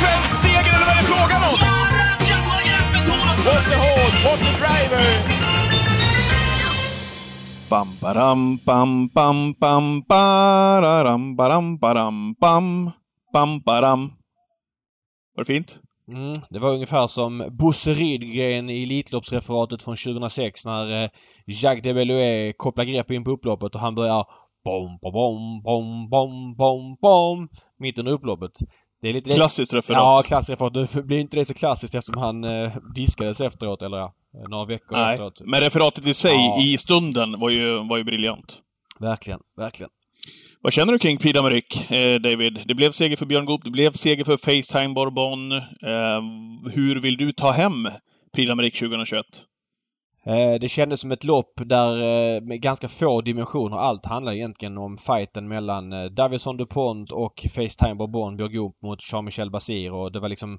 svensk seger eller vad är det frågan om? What the horse, what the driver! Bam, baram, bam, bam, bam, bararam, baram, baram, bam, bam, baram. Var det fint? Mm, det var ungefär som Bosse Rydgren i Elitloppsreferatet från 2006 när eh, Jacques de Belouet kopplar grepp in på upploppet och han börjar bom, bom, bom, bom, bom, bom, bom mitt under upploppet. Det är lite klassiskt referat. Ja, klassiskt referat. Nu blir inte det så klassiskt eftersom han eh, diskades efteråt, eller ja, några veckor Nej, efteråt. Men referatet i sig, ja. i stunden, var ju, var ju briljant. Verkligen, verkligen. Vad känner du kring Prix d'Amérique, eh, David? Det blev seger för Björn Goop, det blev seger för Facetime Bourbon. Eh, hur vill du ta hem Prix d'Amérique 2021? Eh, det kändes som ett lopp där eh, med ganska få dimensioner. Allt handlar egentligen om fighten mellan eh, Davison DuPont och Facetime Bourbon, Björn Goop mot Jean-Michel Basir och det var liksom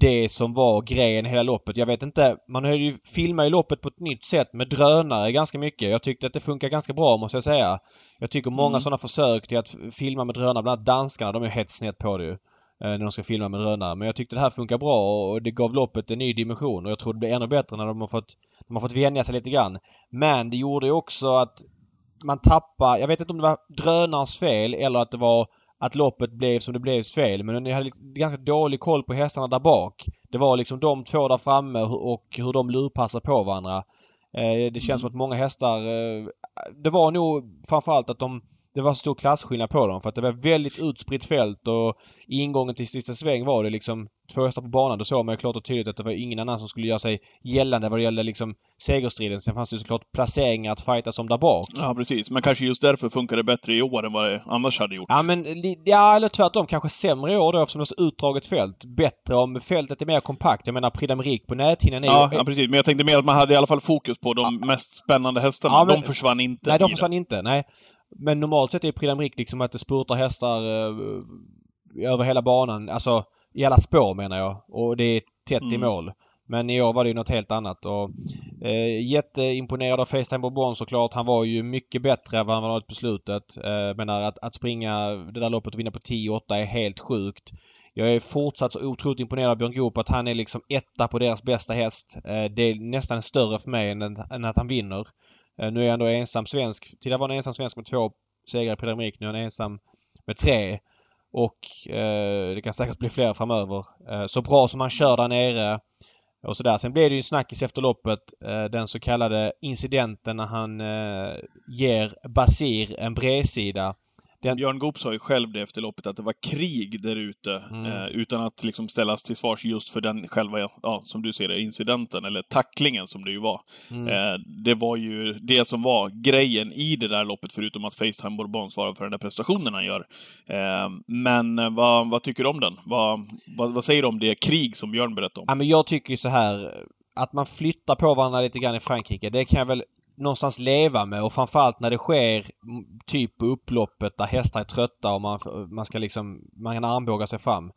det som var grejen hela loppet. Jag vet inte, man har ju filmat i loppet på ett nytt sätt med drönare ganska mycket. Jag tyckte att det funkar ganska bra måste jag säga. Jag tycker många mm. sådana försök till att filma med drönare, bland annat danskarna, de är helt snett på det ju. När de ska filma med drönare. Men jag tyckte det här funkar bra och det gav loppet en ny dimension och jag tror det blir ännu bättre när de har fått, de har fått vänja sig lite grann. Men det gjorde också att man tappar, jag vet inte om det var drönarens fel eller att det var att loppet blev som det blev fel. Men jag hade liksom ganska dålig koll på hästarna där bak. Det var liksom de två där framme och hur de lurpassade på varandra. Eh, det känns mm. som att många hästar... Eh, det var nog framförallt att de det var stor klasskillnad på dem för att det var väldigt utspritt fält och i ingången till sista sväng var det liksom två hästar på banan. Då såg man ju klart och tydligt att det var ingen annan som skulle göra sig gällande vad det gällde liksom segerstriden. Sen fanns det såklart placeringar att fightas om där bak. Ja, precis. Men kanske just därför funkar det bättre i år än vad det annars hade gjort. Ja, men ja, eller tvärtom. Kanske sämre i år då eftersom det är så utdraget fält. Bättre om fältet är mer kompakt. Jag menar Prix på näthinnan är ja, ja, precis. Men jag tänkte mer att man hade i alla fall fokus på de ja. mest spännande hästarna. Ja, men... De försvann inte. Nej, de försvann inte. Nej. Men normalt sett är Prix d'Amérique liksom att det spurtar hästar eh, över hela banan. Alltså i alla spår menar jag. Och det är tätt mm. i mål. Men i år var det ju något helt annat. Och, eh, jätteimponerad av Facetime Bourbon såklart. Han var ju mycket bättre än vad han varit på slutet. Eh, menar att, att springa det där loppet och vinna på 10-8 är helt sjukt. Jag är fortsatt så otroligt imponerad av Björn Goop att han är liksom etta på deras bästa häst. Eh, det är nästan större för mig än, än att han vinner. Eh, nu är jag ändå ensam svensk. Tidigare var han ensam svensk med två segrar i Prix Nu är han ensam med tre. Och eh, det kan säkert bli fler framöver. Eh, så bra som han kör där nere och sådär. Sen blev det ju en snackis efter loppet. Eh, den så kallade incidenten när han eh, ger Basir en bredsida den... Björn Goop sa ju själv det efter loppet, att det var krig där ute. Mm. Eh, utan att liksom ställas till svars just för den själva, ja, som du ser det, incidenten, eller tacklingen som det ju var. Mm. Eh, det var ju det som var grejen i det där loppet, förutom att Facetime Bourbon svarar för den där prestationen han gör. Eh, men eh, vad, vad tycker du om den? Vad, vad, vad, säger du om det krig som Björn berättade om? Ja, men jag tycker ju så här att man flyttar på varandra lite grann i Frankrike, det kan jag väl någonstans leva med och framförallt när det sker typ på upploppet där hästar är trötta och man, man ska liksom, man kan armbåga sig fram.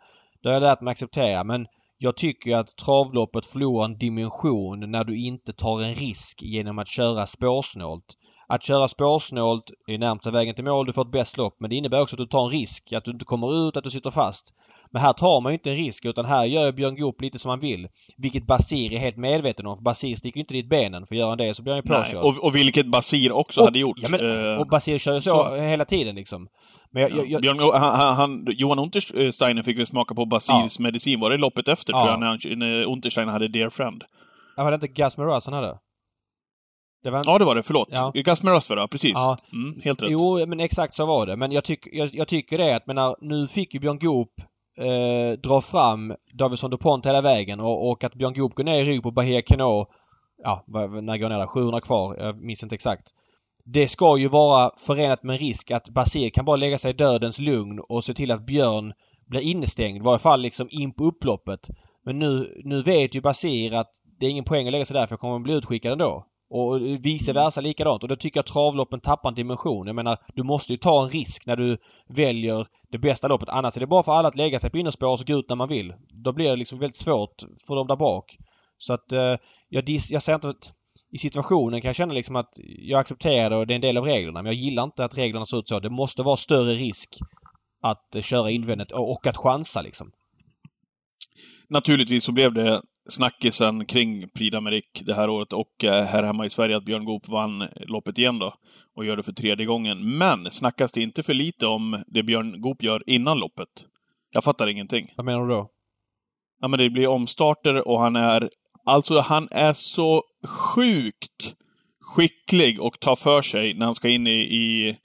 Det har jag lärt mig acceptera men jag tycker att travloppet förlorar en dimension när du inte tar en risk genom att köra spårsnålt. Att köra spårsnålt är närmsta vägen till mål. Du får ett bäst lopp men det innebär också att du tar en risk. Att du inte kommer ut, att du sitter fast. Men här tar man ju inte en risk utan här gör Björn Goop lite som han vill. Vilket Basir är helt medveten om. För Basir sticker ju inte dit benen. För gör han det så blir han ju påkörd. Och, och vilket Basir också och, hade gjort. Ja, men, uh, och Basir kör ju så, så, hela tiden liksom. Men jag, jag, jag... Björn, han, han, Johan Untersteiner fick väl smaka på Basirs ja. medicin. Var det loppet efter ja. tror jag när, när Untersteiner hade Dear Friend? Ja, var det inte Gas Miraz han hade? Det en... Ja, det var det. Förlåt. Ja. Gas Miraz var det, precis. Ja. Mm, helt rätt. Jo, men exakt så var det. Men jag, tyck, jag, jag tycker det att, menar, nu fick ju Björn Goop eh, dra fram Davison DuPont hela vägen och, och att Björn Goop går ner i rygg på Bahia Cano. Ja, när går ner där? 700 kvar. Jag minns inte exakt. Det ska ju vara förenat med risk att Basir kan bara lägga sig i dödens lugn och se till att Björn blir instängd, I varje fall liksom in på upploppet. Men nu, nu vet ju Basir att det är ingen poäng att lägga sig där för jag kommer att bli utskickad ändå. Och vice mm. versa likadant. Och då tycker jag travloppen tappar en dimension. Jag menar, du måste ju ta en risk när du väljer det bästa loppet. Annars är det bara för alla att lägga sig på innerspår och så gå ut när man vill. Då blir det liksom väldigt svårt för dem där bak. Så att eh, jag, jag säger inte att i situationen kan jag känna liksom att jag accepterar det och det är en del av reglerna. Men jag gillar inte att reglerna ser ut så. Det måste vara större risk att köra invändigt och att chansa liksom. naturligtvis så blev det snackisen kring Prix d'Amérique det här året och eh, här hemma i Sverige att Björn Goop vann loppet igen då. Och gör det för tredje gången. Men snackas det inte för lite om det Björn Goop gör innan loppet? Jag fattar ingenting. Vad menar du då? Ja, men det blir omstarter och han är... Alltså, han är så sjukt skicklig och tar för sig när han ska in i, i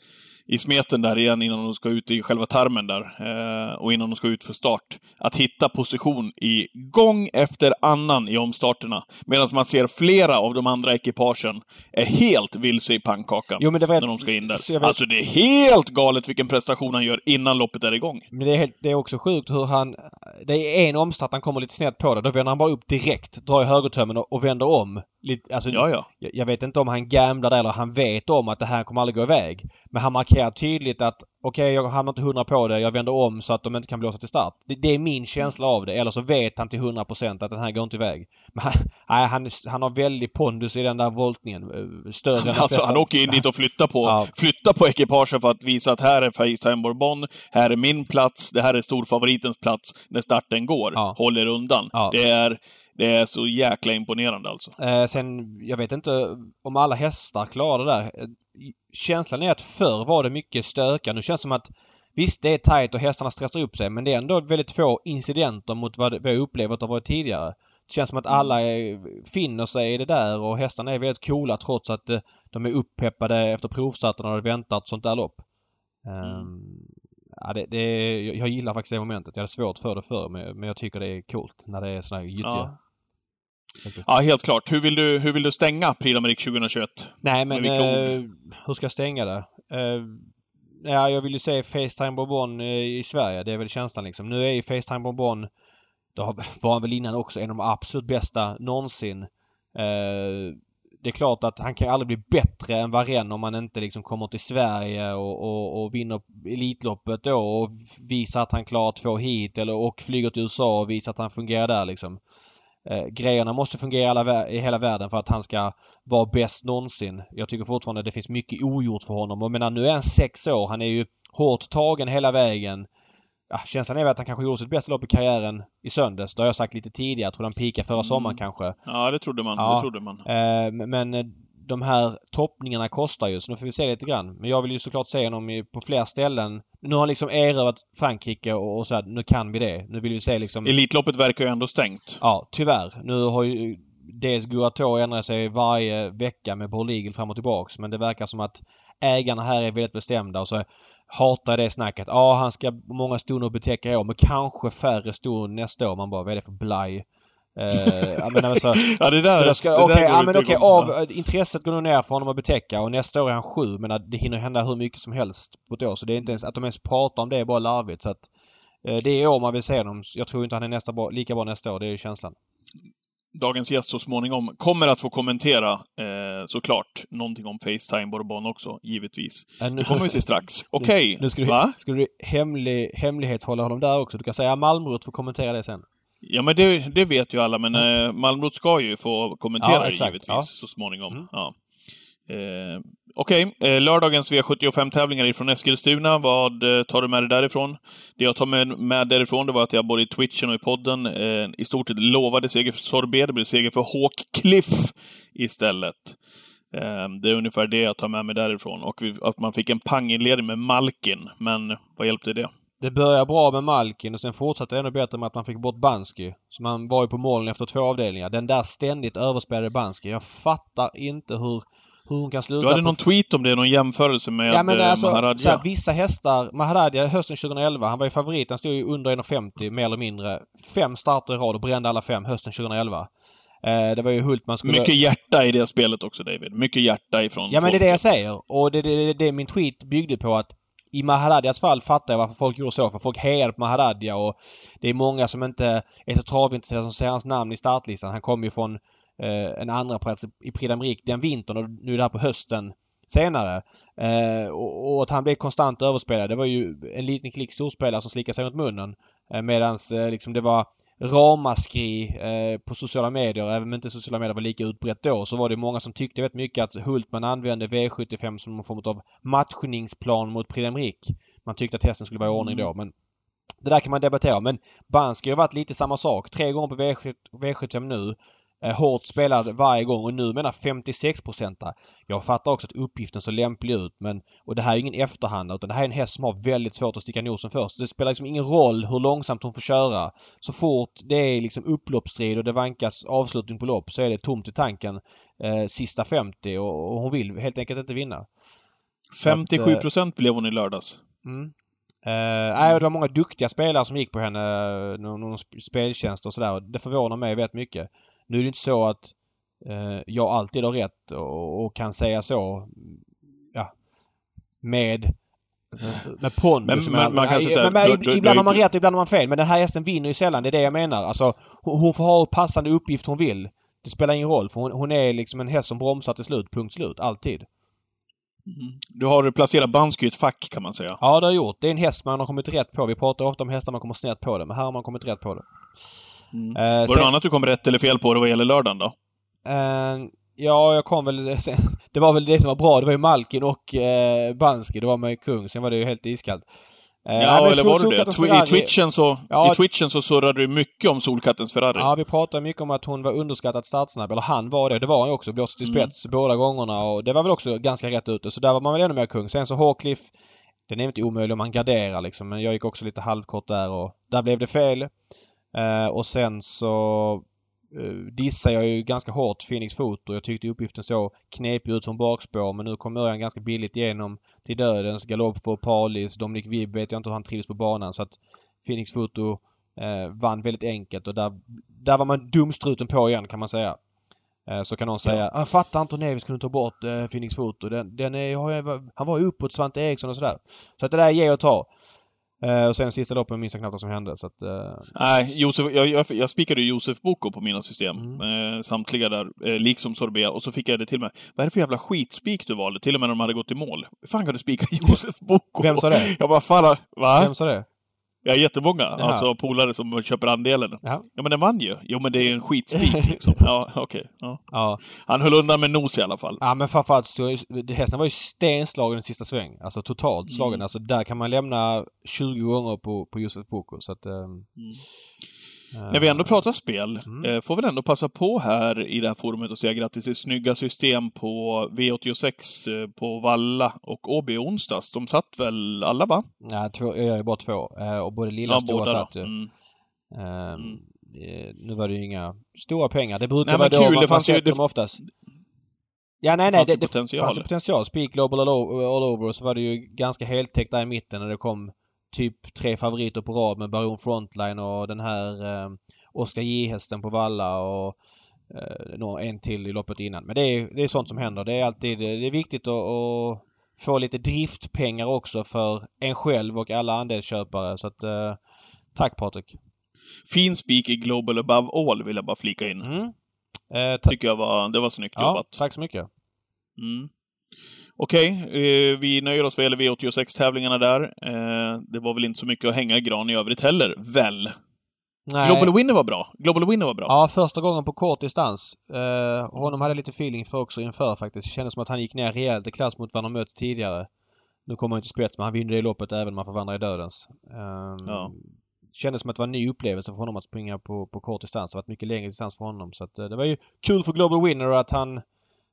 i smeten där igen innan de ska ut i själva tarmen där. Eh, och innan de ska ut för start. Att hitta position i gång efter annan i omstarterna. Medan man ser flera av de andra ekipagen är helt vilse i pannkakan. Jo, men det var när de ska in där. Alltså det är helt galet vilken prestation han gör innan loppet är igång. Men det är, helt, det är också sjukt hur han... Det är en omstart han kommer lite snett på det. Då vänder han bara upp direkt, drar i högertömmen och, och vänder om. Lite, alltså, ja, ja. Jag, jag vet inte om han gamblar eller han vet om att det här kommer aldrig gå iväg. Men han markerar tydligt att okej, okay, jag hamnar inte hundra på det. Jag vänder om så att de inte kan blåsa till start. Det, det är min känsla av det. Eller så vet han till 100% att den här går inte iväg. Men han, nej, han, han har väldigt pondus i den där voltningen. Eh, större än Alltså han åker in dit och flyttar på, ja. flyttar på ekipaget för att visa att här är Facetime Bourbon. Här är min plats. Det här är storfavoritens plats när starten går. Ja. Håller undan. Ja. Det är det är så jäkla imponerande alltså. Eh, sen, jag vet inte om alla hästar klarar det där. Eh, känslan är att förr var det mycket stökigt. Nu känns det som att Visst, det är tajt och hästarna stressar upp sig men det är ändå väldigt få incidenter mot vad vi upplevt att det varit tidigare. Det känns som att alla är, finner sig i det där och hästarna är väldigt coola trots att eh, de är uppeppade efter provstarten och har väntat ett sånt där lopp. Mm. Um, ja, det, det, jag gillar faktiskt det momentet. Jag hade svårt för det förr men, jag tycker det är coolt när det är sådana här gyttiga. Ja. Ja, helt klart. Hur vill du, hur vill du stänga d'Amérique 2021? Nej, men eh, hur ska jag stänga det? Eh, ja, jag vill ju se Facetime Bourbon eh, i Sverige. Det är väl känslan liksom. Nu är ju Facetime Bourbon, det var han väl innan också, en av de absolut bästa någonsin. Eh, det är klart att han kan aldrig bli bättre än Varenne om han inte liksom kommer till Sverige och, och, och vinner Elitloppet då och visar att han klarar två hit eller och flyger till USA och visar att han fungerar där liksom eh, grejerna måste fungera alla, i hela världen för att han ska vara bäst någonsin. Jag tycker fortfarande det finns mycket ogjort för honom. Och menar, nu är han sex år. Han är ju hårt tagen hela vägen. Ja, känslan är väl att han kanske gjorde sitt bästa lopp i karriären i söndags. Det har jag sagt lite tidigare. Jag tror han peakade förra mm. sommaren kanske. Ja, det trodde man. Ja, det trodde man. Eh, men eh, de här toppningarna kostar ju så nu får vi se lite grann. Men jag vill ju såklart se honom på fler ställen. Nu har han liksom erövrat Frankrike och, och så här, nu kan vi det. Nu vill vi se liksom... Elitloppet verkar ju ändå stängt. Ja, tyvärr. Nu har ju dels Guato ändrat sig varje vecka med Eagle fram och tillbaks. Men det verkar som att ägarna här är väldigt bestämda och så hatar det snacket. Ja, han ska många stunder betäcka i år men kanske färre stunder nästa år. Man bara, vad är det för blaj? Ja, men alltså, ja, det där, ska, okay, ja, men okay, av, intresset går nog ner för honom att betäcka och nästa år är han sju men det hinner hända hur mycket som helst på ett år. Så det är inte ens, att de ens pratar om det är bara larvigt. Så att, eh, det är år man vill se honom. Jag tror inte han är nästa lika bra nästa år. Det är känslan. Dagens gäst så småningom kommer att få kommentera eh, såklart någonting om Facetime Bourbon också, givetvis. Äh, nu, det kommer vi till strax. Okej. Okay. Nu, nu ska du, Va? ska du hemlig, hemlighetshålla honom där också. Du kan säga Malmrot får kommentera det sen. Ja, men det, det vet ju alla, men mm. Malmrot ska ju få kommentera ja, det givetvis ja. så småningom. Mm. Ja. Eh, Okej, okay. eh, lördagens V75-tävlingar ifrån Eskilstuna. Vad eh, tar du med dig därifrån? Det jag tar med, med därifrån det var att jag både i Twitchen och i podden eh, i stort sett lovade seger för Sorbet. Det blir seger för Hawk Cliff istället. Eh, det är ungefär det jag tar med mig därifrån. Och vi, att man fick en panginledning med Malkin. Men vad hjälpte det? Det började bra med Malkin och sen fortsatte det ännu bättre med att man fick bort Bansky. Så man var ju på målen efter två avdelningar. Den där ständigt överspelade Bansky. Jag fattar inte hur, hur hon kan sluta... Du hade någon tweet om det, någon jämförelse med ja, men eh, alltså, Maharadja. Så här, vissa hästar... Maharadja hösten 2011, han var ju favorit. Han stod ju under 1,50 mer eller mindre. Fem starter i rad och brände alla fem hösten 2011. Eh, det var ju Hultman skulle... Mycket hjärta i det spelet också David. Mycket hjärta ifrån Ja men det är det jag säger. Och det är det, det, det min tweet byggde på att i Maharadjas fall fattar jag varför folk gjorde så. För folk hejade på Maharadja och det är många som inte är så travintresserade som ser hans namn i startlistan. Han kom ju från eh, en andra plats i Prix d'Amérique den vintern och nu är det här på hösten senare. Eh, och, och, att han blev konstant överspelad. Det var ju en liten klick storspelare som slickade sig runt munnen. Eh, medans eh, liksom det var ramaskri eh, på sociala medier. Även om inte sociala medier var lika utbrett då så var det många som tyckte väldigt mycket att Hultman använde V75 som någon form av matchningsplan mot Prix Man tyckte att hästen skulle vara i ordning då men Det där kan man debattera men Banski har varit lite samma sak. Tre gånger på V75 nu. Eh, hårt spelad varje gång och nu menar 56% Jag fattar också att uppgiften ser lämplig ut men och det här är ingen efterhand utan det här är en häst som har väldigt svårt att sticka nosen först. Det spelar liksom ingen roll hur långsamt hon får köra. Så fort det är liksom upploppsstrid och det vankas avslutning på lopp så är det tomt i tanken eh, sista 50 och, och, hon vill helt enkelt inte vinna. 57 procent blev hon i lördags. Mm. Uh, det var många duktiga spelare som gick på henne. Någon, någon speltjänst och sådär. Det förvånar mig väldigt mycket. Nu är det inte så att eh, jag alltid har rätt och, och, kan säga så. Ja. Med med pondus. Men, man, kan säga, men, du, du, ibland du, har man rätt och ibland har man fel. Men den här hästen vinner ju sällan. Det är det jag menar. Alltså, hon, hon får ha passande uppgift hon vill. Det spelar ingen roll för hon, hon är liksom en häst som bromsar till slut. Punkt slut. Alltid. Mm. Du har placerat Bansky i ett fack kan man säga. Ja, det har jag gjort. Det är en häst man har kommit rätt på. Vi pratar ofta om hästar man kommer snett på det. Men här har man kommit rätt på det. Mm. Eh, Var det något annat du kom rätt eller fel på det vad gäller lördagen då? Eh, ja, jag kom väl... Det var väl det som var bra. Det var ju Malkin och eh, Banski. Det var med kung. Sen var det ju helt iskallt. Eh, ja, eller var det det? I twitchen, så, ja, I twitchen så surrade du mycket om Solkattens Ferrari. Ja, vi pratade mycket om att hon var underskattat startsnabb. Eller han var det. Det var han ju också. Blåst till mm. spets mm. båda gångerna och det var väl också ganska rätt ute. Så där var man väl ännu mer kung. Sen så Håkliff. Den är inte omöjlig om man garderar liksom. Men jag gick också lite halvkort där och där blev det fel. Eh, och sen så eh, dissade jag ju ganska hårt Phoenix Foto. Jag tyckte uppgiften så knepig ut från bakspår men nu kom Örjan ganska billigt igenom till dödens. Galopp för Palis. Dominic Vibb vet jag inte hur han trivs på banan så att Phoenix Foto eh, vann väldigt enkelt och där, där var man dumstruten på igen kan man säga. Eh, så kan någon säga jag fattar inte hur Nevis kunde ta bort eh, Phoenix Foto. Den, den är, han var ju uppåt Svante Eriksson och sådär. Så att det där är ge och ta. Uh, och sen sista loppen minns jag knappt vad som hände så att... Uh... Nej, Josef, jag, jag, jag spikade Josef Boko på mina system. Mm. Uh, samtliga där, uh, liksom Sorbet. Och så fick jag det till mig. Vad är det för jävla skitspik du valde? Till och med när de hade gått i mål. Hur fan kan du spika Josef Boko? Vem sa det? Jag bara, fan, va? Vem sa det? Ja, jättemånga. Jaha. Alltså polare som köper andelen. Jaha. Ja, men den vann ju. Jo, men det är en skitspik liksom. Ja, okej. Okay. Ja. ja. Han höll undan med nos i alla fall. Ja, men framförallt hästen var ju stenslagen i sista sväng. Alltså totalt slagen. Mm. Alltså där kan man lämna 20 gånger på, på Josef Boko. Så att... Um... Mm. När vi ändå pratar spel, mm. Eh, får vi ändå passa på här i det här forumet och säga grattis till snygga system på V86 eh, på Valla och Åby onsdags. De satt väl alla, va? Ja, två, jag är bara två. Eh, och både lilla och stora satt ju. Mm. Um, nu var det ju inga stora pengar. Det brukar nej, vara då kul, man, det fanns ju, det... dem oftast. Ja, nej, nej. Det, det, potential. fanns ju potential. Speak Global all, all over och så var det ju ganska heltäckt där i mitten när det kom typ tre favoriter på rad med Baron Frontline och den här eh, Oskar J-hästen på Valla och eh, en till i loppet innan. Men det är, det är sånt som händer. Det är alltid det är viktigt att, att få lite driftpengar också för en själv och alla andelsköpare. Så att, eh, tack Patrik! Fin spik i Global Above All vill jag bara flika in. Mm. Eh, Tycker jag var, det var snyggt ja, jobbat. Tack så mycket! Mm. Okej, okay, eh, vi nöjer oss vad gäller V86-tävlingarna där. Eh, det var väl inte så mycket att hänga i gran i övrigt heller, väl? Nej. Global Winner var bra. Global Winner var bra. Ja, första gången på kort distans. Eh, honom hade jag lite feeling för också inför faktiskt. Det kändes som att han gick ner rejält i klass mot vad han mött tidigare. Nu kommer han inte spets, men han vinner det loppet även om han får vandra i dödens. Um, ja. Kändes som att det var en ny upplevelse för honom att springa på, på kort distans. Det var ett mycket längre distans för honom. Så att, uh, det var ju kul för Global Winner att han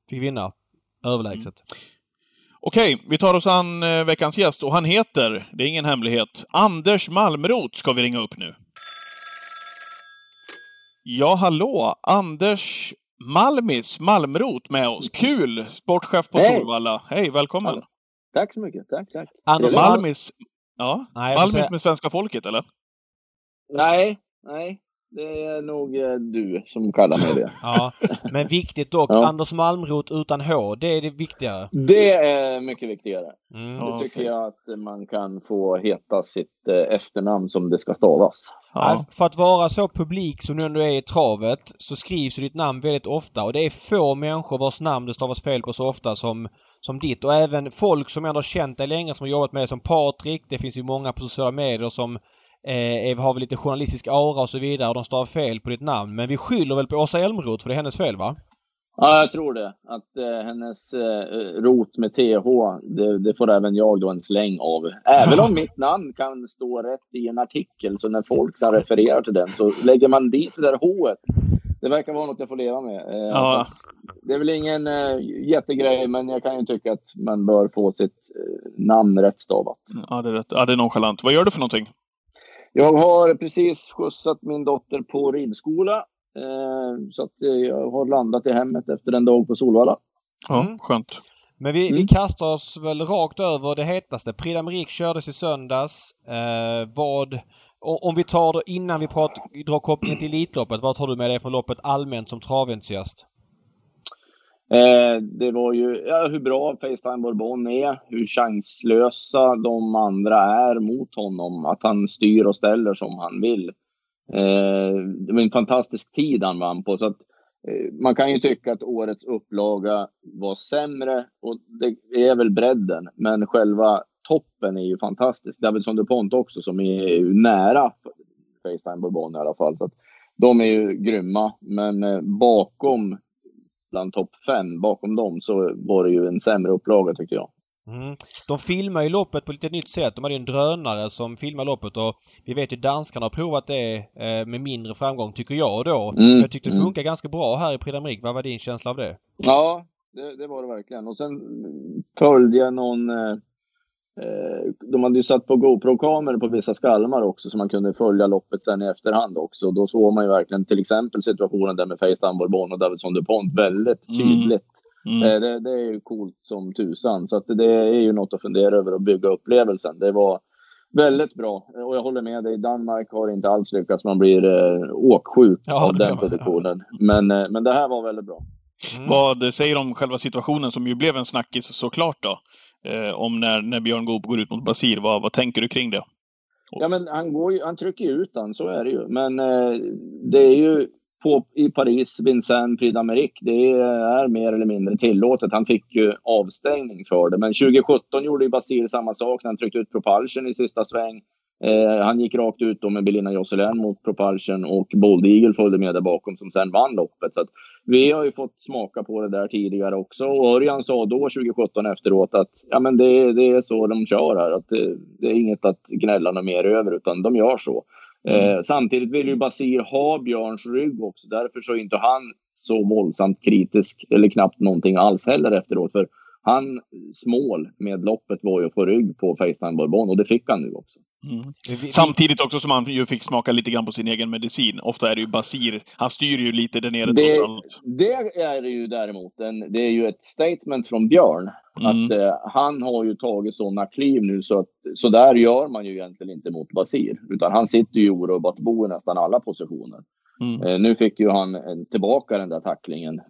fick vinna överlägset. Mm. Okej, vi tar oss an eh, veckans gäst och han heter, det är ingen hemlighet, Anders Malmrot ska vi ringa upp nu. Ja, hallå! Anders Malmis Malmrot med oss. Kul! Sportchef på hey. Solvalla. Hej, välkommen! Tack så mycket. Tack, tack. Anders Malmis. Ja, Nej, Malmis säga... med svenska folket, eller? Nej, nej. Det är nog eh, du som kallar mig det. ja, men viktigt dock. Ja. Anders Malmrot utan H, det är det viktigare. Det är mycket viktigare. Mm. Då tycker jag att man kan få heta sitt eh, efternamn som det ska stavas. Ja. För att vara så publik som du ändå är i travet så skrivs ditt namn väldigt ofta och det är få människor vars namn det stavas fel på så ofta som, som ditt. Och även folk som ändå har känt dig länge som har jobbat med dig som Patrik. Det finns ju många på sociala medier som eh, har väl lite journalistisk aura och så vidare och de stavar fel på ditt namn. Men vi skyller väl på Åsa Elmroth för det är hennes fel va? Ja, jag tror det. Att eh, hennes eh, rot med TH, det, det, får även jag då en släng av. Även om mitt namn kan stå rätt i en artikel, så när folk kan referera till den så lägger man dit det där H. Det verkar vara något jag får leva med. Eh, ja. Det är väl ingen eh, jättegrej, men jag kan ju tycka att man bör få sitt eh, namn rätt stavat. Ja, det är, rätt. Ja, det är nonchalant. Vad gör du för någonting? Jag har precis skjutsat min dotter på ridskola Eh, så att eh, jag har landat i hemmet efter en dag på Solvalla. Ja, mm. skönt. Men vi, mm. vi kastar oss väl rakt över det hetaste. Prix d'Amérique kördes i söndags. Eh, vad... Om vi tar det innan vi pratar, drar kopplingen till Elitloppet. Vad tar du med dig från loppet allmänt som traventusiast? Eh, det var ju ja, hur bra Facetime Bourbon är, hur chanslösa de andra är mot honom. Att han styr och ställer som han vill. Eh, det var en fantastisk tid han vann på. Så att, eh, man kan ju tycka att årets upplaga var sämre och det är väl bredden. Men själva toppen är ju fantastisk. Davidson DuPont också som är nära Facetime Bourbon i alla fall. Så att, de är ju grymma, men eh, bakom bland topp fem, bakom dem så var det ju en sämre upplaga tycker jag. Mm. De filmar ju loppet på lite nytt sätt. De hade ju en drönare som filmar loppet och vi vet ju danskarna har provat det eh, med mindre framgång, tycker jag då. Mm. Jag tyckte det mm. funkar mm. ganska bra här i Prix. Vad var din känsla av det? Ja, det, det, var det verkligen. Och sen följde jag någon... Eh de hade ju satt på GoPro-kameror på vissa skalmar också så man kunde följa loppet sen i efterhand också. Då såg man ju verkligen till exempel situationen där med Face Bourbon och Davidson DuPont väldigt mm. tydligt. Mm. Eh, det, det, är ju coolt som tusan. Så att det är ju något att fundera över och bygga upplevelsen. Det var väldigt bra. Och jag håller med dig, Danmark har inte alls lyckats. Man blir eh, åksjuk ja, av den produktionen. Men, eh, men det här var väldigt bra. Mm. Vad säger du om själva situationen som ju blev en snackis såklart då? Eh, om när, när Björn Goop går ut mot Basir. Vad, vad tänker du kring det? Ja, men han, går ju, han trycker ju ut den, så är det ju. Men eh, det är ju på, i Paris, Vincent Prix d'Amérique, det är mer eller mindre tillåtet. Han fick ju avstängning för det. Men 2017 gjorde ju Basir samma sak när han tryckte ut Propulsion i sista sväng. Eh, han gick rakt ut då med Belina Josselin mot Propulsion och Bold Eagle följde med där bakom som sen vann loppet. Så vi har ju fått smaka på det där tidigare också. Och Örjan sa då 2017 efteråt att ja, men det, det är så de kör här. Att det, det är inget att gnälla något mer över utan de gör så. Mm. Eh, samtidigt vill ju Basir ha Björns rygg också. Därför så är inte han så våldsamt kritisk, eller knappt någonting alls heller efteråt. För han mål med loppet var ju att få rygg på Facetime Bourbon och det fick han nu också. Mm. Samtidigt också som han ju fick smaka lite grann på sin egen medicin. Ofta är det ju Basir, han styr ju lite där nere det, trots allt. Det är det ju däremot. En, det är ju ett statement från Björn. Mm. Att eh, han har ju tagit sådana kliv nu så att så där gör man ju egentligen inte mot Basir. Utan han sitter ju orubbat bo i nästan alla positioner. Mm. Eh, nu fick ju han tillbaka den där tacklingen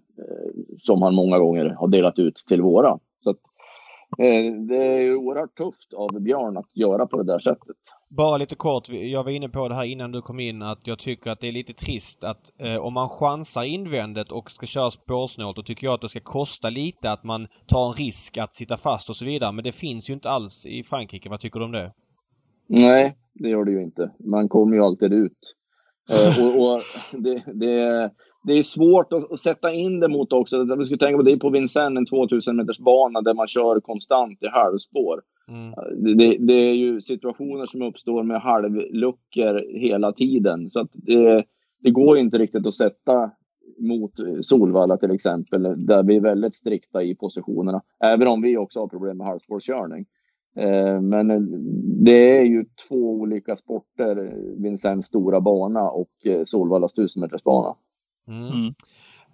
som han många gånger har delat ut till våra. Så att, Eh, det är oerhört tufft av Björn att göra på det där sättet. Bara lite kort, jag var inne på det här innan du kom in att jag tycker att det är lite trist att eh, om man chansar invändet och ska köra spårsnålt då tycker jag att det ska kosta lite att man tar en risk att sitta fast och så vidare. Men det finns ju inte alls i Frankrike. Vad tycker du om det? Nej, det gör det ju inte. Man kommer ju alltid ut. Eh, och, och det, det, det är svårt att, att, sätta in det mot också. Vi ska tänka på det är på Vincennes, en 2000 meters bana där man kör konstant i halvspår. Mm. Det, det, är ju situationer som uppstår med halvluckor hela tiden. Så det, det går inte riktigt att sätta mot Solvalla till exempel, där vi är väldigt strikta i positionerna. Även om vi också har problem med halvspårskörning. Eh, men det är ju två olika sporter, Vincennes stora bana och eh, Solvallas 1000 meters bana. Mm. Mm.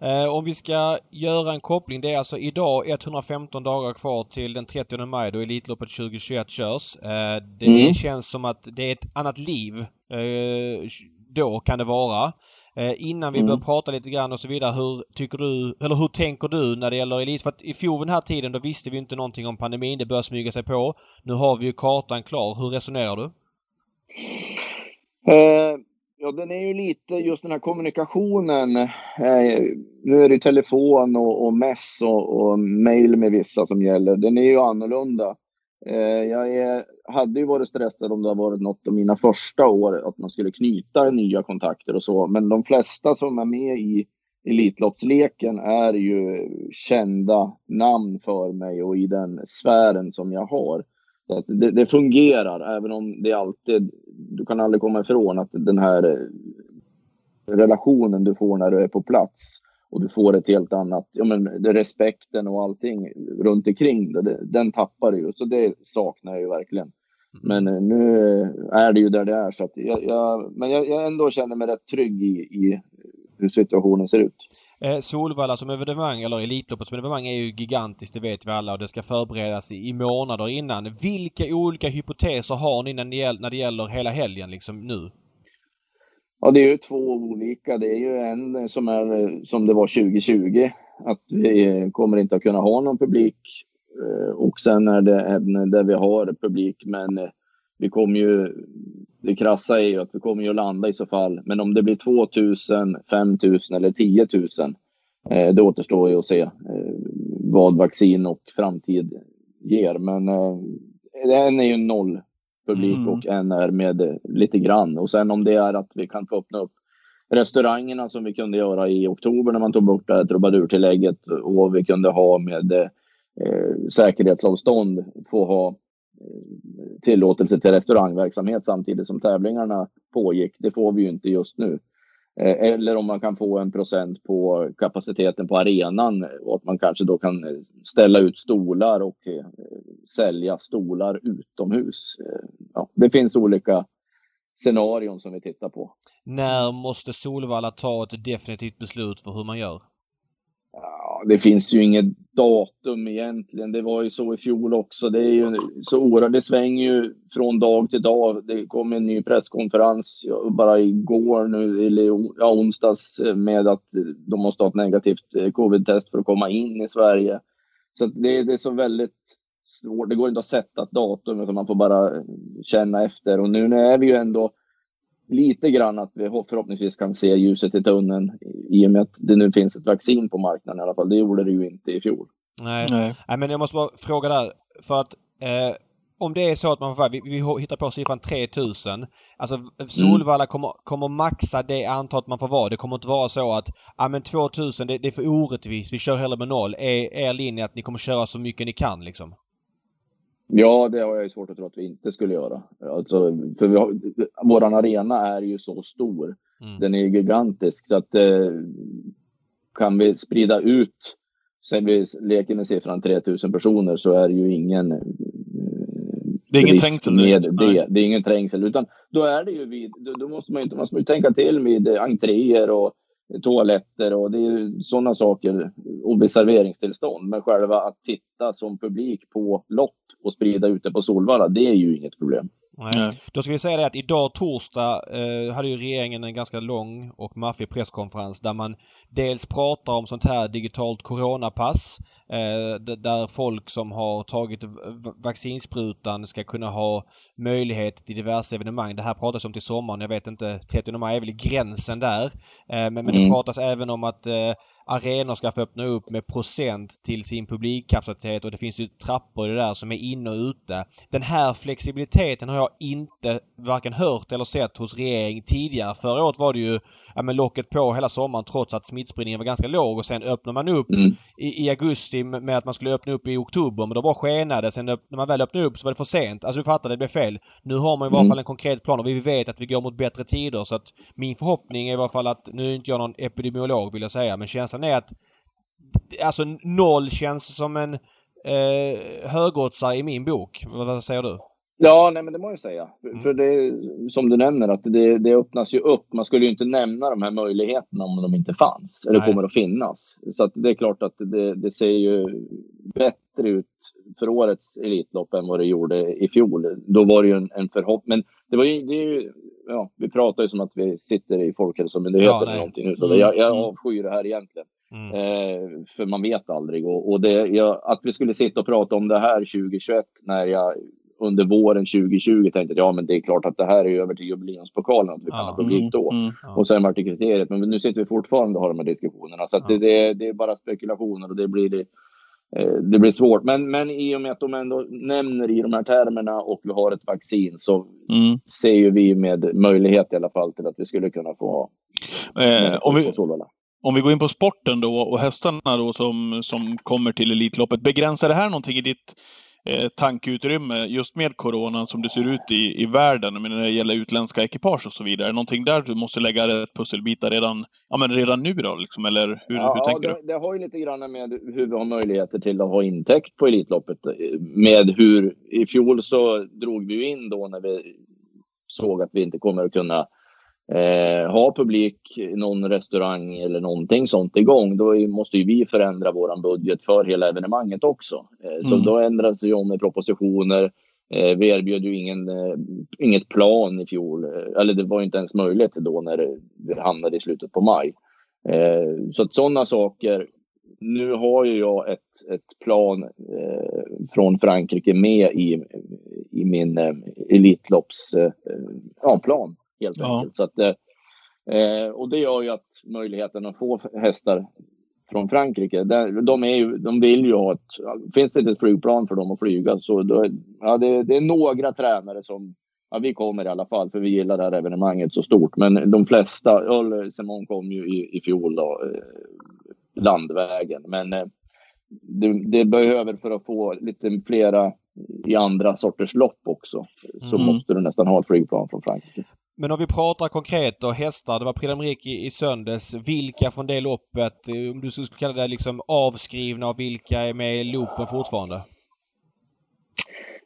Eh, om vi ska göra en koppling. Det är alltså idag 115 dagar kvar till den 30 maj då Elitloppet 2021 körs. Eh, det mm. känns som att det är ett annat liv. Eh, då kan det vara. Eh, innan vi mm. börjar prata lite grann och så vidare. Hur tycker du, eller hur tänker du när det gäller Elit? För att i fjol den här tiden då visste vi inte någonting om pandemin. Det börjar smyga sig på. Nu har vi ju kartan klar. Hur resonerar du? Ja, den är ju lite just den här kommunikationen. Eh, nu är det telefon och, och mess och, och mail med vissa som gäller. Den är ju annorlunda. Eh, jag är, hade ju varit stressad om det har varit något av mina första år, att man skulle knyta nya kontakter och så. Men de flesta som är med i Elitloppsleken är ju kända namn för mig och i den sfären som jag har. Så det, det, fungerar, även om det alltid... Du kan aldrig komma ifrån att den här eh, relationen du får när du är på plats och du får ett helt annat, ja men respekten och allting runt omkring det, den tappar du ju. Så det saknar jag ju verkligen. Men eh, nu är det ju där det är. Så jag, jag men jag, jag ändå känner mig rätt trygg i, i hur situationen ser ut. Eh, Solvalla som evenemang, eller Elitloppet som evenemang, är ju gigantiskt, det vet vi alla och det ska förberedas i, i månader innan. Vilka olika hypoteser har ni när det gäller, när det gäller hela helgen liksom nu? Ja, det är ju två olika. Det är ju en som är som det var 2020, att vi eh, kommer inte att kunna ha någon publik. Eh, och sen är det en där vi har publik, men eh, vi kommer ju... Det krassa är ju att vi kommer ju att landa i så fall. Men om det blir 2000, 5000 eller 10 000, eh, det återstår ju att se eh, vad vaccin och framtid ger. Men en är ju noll publik mm. och en är med lite grann. Och sen om det är att vi kan få öppna upp restaurangerna som vi kunde göra i oktober när man tog bort det här trubadurtillägget och vi kunde ha med eh, säkerhetsavstånd få ha eh, tillåtelse till restaurangverksamhet samtidigt som tävlingarna pågick. Det får vi ju inte just nu. Eh, eller om man kan få en procent på kapaciteten på arenan och att man kanske då kan ställa ut stolar och eh, sälja stolar utomhus. Eh, ja, det finns olika scenarion som vi tittar på. När måste Solvalla ta ett definitivt beslut för hur man gör? Ja, det finns ju inget datum egentligen. Det var ju så i fjol också. Det är ju så oerhört. Det svänger ju från dag till dag. Det kom en ny presskonferens bara igår nu, eller ja, onsdags eh, med att de måste ha ett negativt eh, covid-test för att komma in i Sverige. Så det, det är så väldigt svårt. Det går inte att sätta ett datum utan man får bara eh, känna efter. Och nu är vi ju ändå lite grann att vi förhoppningsvis kan se ljuset i tunneln i och med att det nu finns ett vaccin på marknaden i alla fall. Det gjorde det ju inte i fjol. Nej, Nej. Nej men jag måste bara fråga där. För att eh, om det är så att man får, vi, vi hittar på siffran 3000. Alltså Solvalla mm. kommer, kommer maxa det antalet man får vara. Det kommer inte vara så att ja men 2000 det, det är för orättvist. Vi kör hellre med noll. Är er linje att ni kommer köra så mycket ni kan liksom? Ja, det har jag ju svårt att tro att vi inte skulle göra. Alltså, för vi har, våran arena är ju så stor. Mm. Den är gigantisk. Så att eh, kan vi sprida ut, sen vi leker med siffran 3000 personer så är det ju ingen eh, det är ingen trängsel med det. Det är ingen trängsel, utan då är det ju vid, då, då måste man ju, man måste tänka till med entréer och toaletter och det är sådana saker och vid serveringstillstånd. Men själva att titta som publik på lopp och sprida ut det på Solvalla, det är ju inget problem. Nej. Då ska vi säga det att idag torsdag eh, hade ju regeringen en ganska lång och maffig presskonferens där man dels pratar om sånt här digitalt coronapass eh, där folk som har tagit vaccinsprutan ska kunna ha möjlighet till diverse evenemang. Det här pratas om till sommaren. Jag vet inte, 30 maj är väl gränsen där. Eh, men, men det mm. pratas även om att eh, arenor ska få öppna upp med procent till sin publikkapacitet och det finns ju trappor i det där som är inne och ute. Den här flexibiliteten har jag inte varken hört eller sett hos regeringen tidigare. Förra året var det ju ja, men locket på hela sommaren trots att smittspridningen var ganska låg och sen öppnar man upp mm. i, i, augusti med att man skulle öppna upp i oktober men då bara skenade. Sen när man väl öppnade upp så var det för sent. Alltså du fattar, det blev fel. Nu har man i varje mm. fall en konkret plan och vi vet att vi går mot bättre tider så att min förhoppning är i alla fall att, nu är inte jag någon epidemiolog vill jag säga, men känslan är att alltså noll känns som en eh, högoddsare i min bok. Vad, vad säger du? Ja, nej, men det må jag säga. Mm. För det som du nämner, att det, det öppnas ju upp. Man skulle ju inte nämna de här möjligheterna om de inte fanns eller nej. kommer att finnas. Så att det är klart att det, det ser ju bättre ut för årets Elitlopp än vad det gjorde i fjol. Då var det ju en, en förhoppning. Men det var ju, det är ju, ja, vi pratar ju som att vi sitter i Folkhälsomyndigheten ja, eller någonting nu. Så mm. jag, jag avskyr det här egentligen. Mm. Eh, för man vet aldrig. Och, och det, jag, att vi skulle sitta och prata om det här 2021 när jag under våren 2020 tänkte att ja, men det är klart att det här är över till jubileumspokalen, att vi kan ja, ha publik mm, då. Mm, mm, och sen var det kriteriet. Men nu sitter vi fortfarande och har de här diskussionerna. Så det, det, det, är bara spekulationer och det blir det. Eh, det blir svårt, men, men i och med att de ändå nämner i de här termerna och vi har ett vaccin så mm. ser ju vi med möjlighet i alla fall till att vi skulle kunna få eh, om, vi, om vi går in på sporten då och hästarna då som, som kommer till Elitloppet. Begränsar det här någonting i ditt eh, tankeutrymme just med coronan som det ser ut i, i världen, men när det gäller utländska ekipage och så vidare? Någonting där du måste lägga rätt pusselbitar redan, ja, men redan nu då? Liksom, eller hur, ja, hur tänker det, du? det har ju lite grann med hur vi har möjligheter till att ha intäkt på Elitloppet. Med hur, i fjol så drog vi in då när vi såg att vi inte kommer att kunna eh, ha publik i någon restaurang eller någonting sånt igång, då måste ju vi förändra våran budget för hela evenemanget också. Eh, så Mm. då ändrades ju om med propositioner. Eh, vi erbjöd ju ingen, eh, inget plan i fjol, eh, eller det var inte ens möjligt då när det, hamnade i slutet på maj. Eh, så att sådana saker. Nu har ju jag ett, ett plan eh, från Frankrike med i, i min eh, Elitlopps eh, ja, plan helt Ja. enkelt. Så att, eh, eh, och det gör ju att möjligheten att få hästar från Frankrike, där, de, är ju, de vill ju ha ett... Finns det inte ett flygplan för dem att flyga så då, ja, det, det är några tränare som... Ja, vi kommer i alla fall för vi gillar det här evenemanget så stort. Men de flesta, Simon kom ju i, i fjol då, eh, landvägen. Men eh, det, det behöver för att få lite flera i andra sorters lopp också. Så Mm. måste du nästan ha ett flygplan från Frankrike. Men om vi pratar konkret och hästar. Det var Prix i, i söndags. Vilka från det loppet, eh, om du skulle kalla det liksom avskrivna och vilka är med i loopen fortfarande?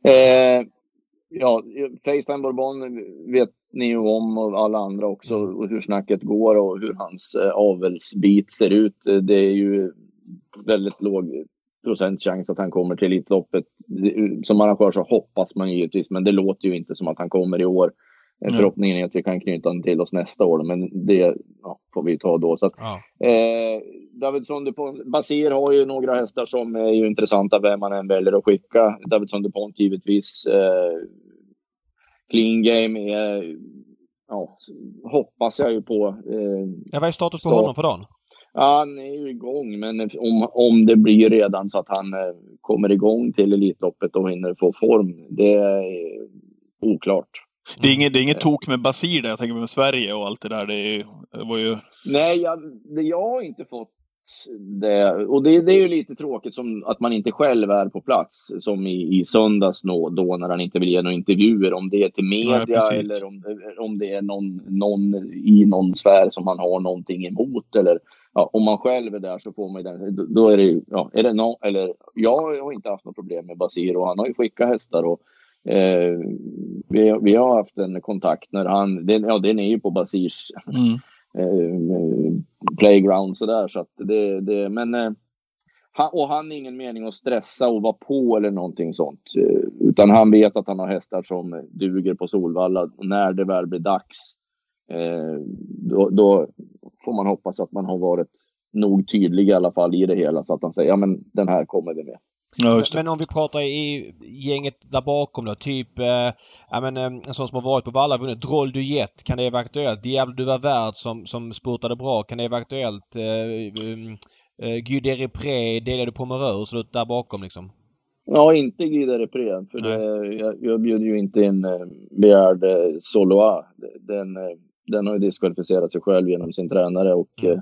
Eh, ja, Facetime Bourbon vet ni ju om och alla andra också och hur snacket går och hur hans eh, avelsbit ser ut. Eh, Det är ju väldigt låg procentchans att han kommer till Elitloppet. Som arrangör så hoppas man givetvis, men det låter ju inte som att han kommer i år. Nej. Förhoppningen är att vi kan knyta honom till oss nästa år, men det ja, får vi ta då. Så att, Ja. Eh, Davidsson Dupont, Basir har ju några hästar som är ju intressanta vem man än väljer att skicka. Davidsson Dupont givetvis. Eh, clean Game är, ja, hoppas jag ju på. Eh, Ja, vad är status på honom för dagen? ja, han är ju igång, men om, om det blir redan så att han eh, kommer igång till Elitloppet och hinner få form, det är oklart. Det är inget, det är inget tok med Basir där, jag tänker med Sverige och allt det där. Det, var ju... Nej, jag, jag har inte fått det. Och det, det är ju lite tråkigt som att man inte själv är på plats. Som i, i söndags då, då när han inte vill ge några intervjuer. Om det är till media Nej, eller om, om det är någon, någon i någon sfär som man har någonting emot. Eller ja, om man själv är där så får man ju den. Då- Då är det ju, ja, är det no, eller jag har inte haft något problem med Basir och han har ju skickat hästar och eh, vi, vi har haft en kontakt när han, den, ja den är ju på Basirs Mm. eh, playground sådär. Så att det, det, men, eh, han, och han har ingen mening att stressa och vara på eller någonting sånt. Eh, utan han vet att han har hästar som duger på Solvalla. När det väl blir dags, eh, då, då får man hoppas att man har varit nog tydlig i alla fall i det hela så att han säger ja men den här kommer vi med. Ja. Men om vi pratar i gänget där bakom då. Typ eh, ja, men, eh, en sån som har varit på Valla vunnit. Droll du Jet, kan det vara aktuellt? Diablo du var värd som, som spurtade bra. Kan det vara aktuellt? Eh, um, eh, Guy Deripré, delade Pomereux och där bakom liksom. Ja, inte Guy Repré, för det, jag, jag bjuder ju inte in eh, begärd Soloa. Den, den har ju diskvalificerat sig själv genom sin tränare och Mm.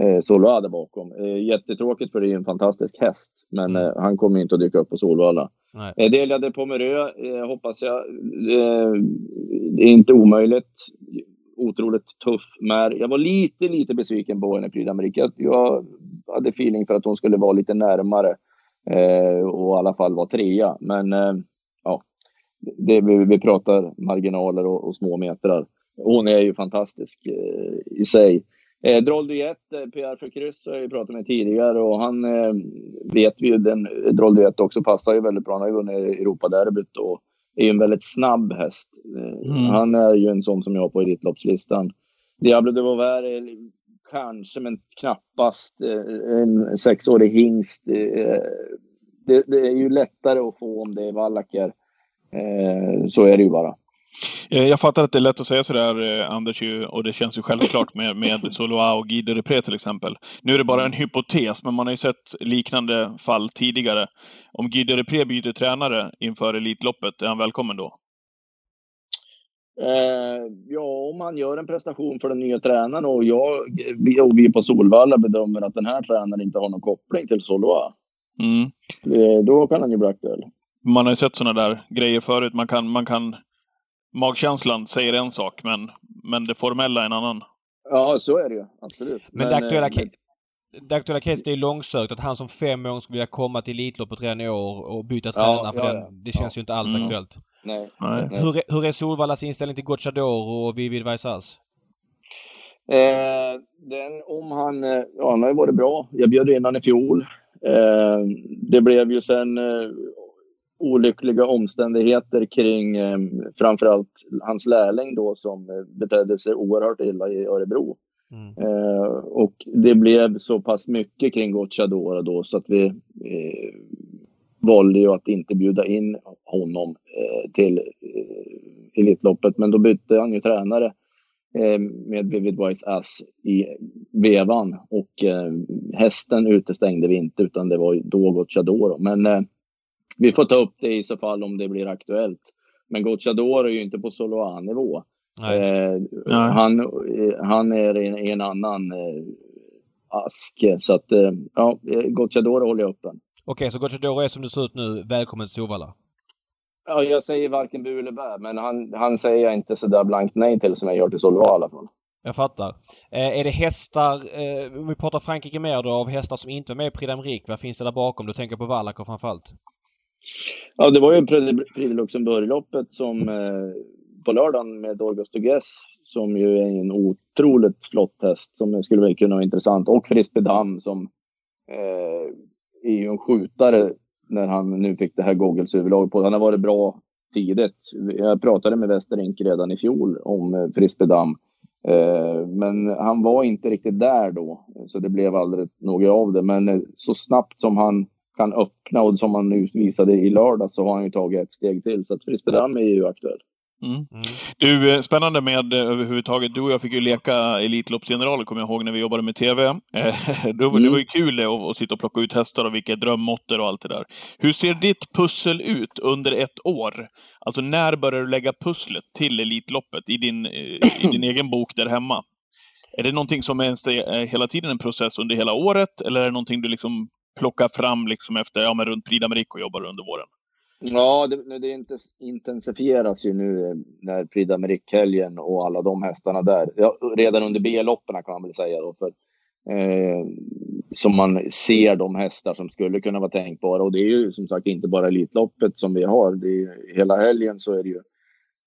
Eh, där bakom. Eh, jättetråkigt för det är en fantastisk häst, men Mm. eh, han kommer inte att dyka upp på Solvalla. Eh, delade Pomerö eh, hoppas jag. Det är inte omöjligt. Otroligt tuff mär. Jag var lite, lite besviken på henne, Prix d'Amérique. Jag- Jag hade feeling för att hon skulle vara lite närmare och i alla fall vara trea. Men ja, det, vi, vi pratar marginaler och, och små metrar. Hon är ju fantastisk i sig. Eh, Droll Duett, eh, för kryss har jag ju pratat med tidigare och han eh, vet vi ju, den Droll Duett också passar ju väldigt bra. Han har ju vunnit Europaderbyt och är ju en väldigt snabb häst. Eh, Mm. Han är ju en sån som jag har på Elitloppslistan. Diablo de Vauvert är kanske, men knappast eh, en sexårig hingst. Eh, det, det är ju lättare att få om det är vallacker. Så är det ju bara. Eh, Jag fattar att det är lätt att säga sådär, eh, Anders, och det känns ju självklart med, med Soloa och Guy de Repré till exempel. Nu är det bara en hypotes, men man har ju sett liknande fall tidigare. Om Guy de Repré byter tränare inför Elitloppet, är han välkommen då? Eh, ja, om han gör en prestation för den nya tränaren och jag och vi på Solvalla bedömer att den här tränaren inte har någon koppling till Soloa. Mm. Eh, då kan han ju bli aktuell. Man har ju sett sådana där grejer förut. Man kan, man kan... Magkänslan säger en sak, men, men det formella en annan. Ja, så är det ju. Absolut. Men, men det aktuella, eh, det aktuella caset är långsökt. Att han som femåring skulle vilja komma till Elitloppet redan i år och byta tränare ja, för ja, den. Det känns ja. ju inte alls mm. aktuellt. Nej. nej. Hur, hur är Solvallas inställning till Gocciador och Vivid Vaisas? Eh, den, om han, eh, ja, han har ju varit bra. Jag bjöd in honom i fjol. Eh, det blev ju sen eh, olyckliga omständigheter kring eh, framförallt hans lärling då som eh, betedde sig oerhört illa i Örebro. Mm. Eh, och det blev så pass mycket kring Gocciadora då så att vi eh, valde ju att inte bjuda in honom eh, till eh, Elitloppet. Men då bytte han ju tränare eh, med Vivid Wise Ass i vevan och eh, hästen utestängde vi inte utan det var då Gocciadoro. Men vi får ta upp det i så fall om det blir aktuellt. Men Gocciadoro är ju inte på Soloa-nivå. Eh, han, han är i en annan eh, ask. Så att, eh, ja, Gocciadoro håller jag öppen. Okej, så Gocciadoro är som det ser ut nu välkommen till Solvalla? Ja, jag säger varken bu eller bä, men han, han säger jag inte så där blankt nej till som jag gör till Solvalla i alla fall. Jag fattar. Eh, är det hästar, eh, om vi pratar Frankrike mer då, av hästar som inte är med i Prix vad finns det där bakom? Du tänker på Wallach framförallt? Ja, det var ju Prix Luxemburg-loppet som eh, på lördagen med Dorgos Dugues som ju är en otroligt flott häst som skulle kunna vara intressant. Och Frisbee Dam som eh, är ju en skjutare när han nu fick det här goggles på. Han har varit bra tidigt. Jag pratade med Westerink redan i fjol om eh, Dam. Eh, men han var inte riktigt där då, så det blev aldrig något av det. Men eh, så snabbt som han kan öppna och som han nu visade i lördag så har han ju tagit ett steg till. Så att Frisbee Dam är ju aktuell. Mm. Mm. Du, eh, spännande med eh, överhuvudtaget. Du och jag fick ju leka Elitloppsgeneraler, kommer jag ihåg, när vi jobbade med TV. Eh, det, var, mm. det var ju kul att, att sitta och plocka ut hästar och vilka drömmåtter och allt det där. Hur ser ditt pussel ut under ett år? Alltså när börjar du lägga pusslet till Elitloppet i din, i din egen bok där hemma? Är det någonting som är hela tiden en process under hela året, eller är det någonting du liksom plockar fram liksom efter, ja men runt Prix d'Amérique och jobbar under våren? Ja, det, det intensifieras ju nu när Prix d'Amérique-helgen och alla de hästarna där. Ja, redan under B-loppen kan man väl säga då. För, eh, som man ser de hästar som skulle kunna vara tänkbara. Och det är ju som sagt inte bara Elitloppet som vi har. Det är, hela helgen så är det ju,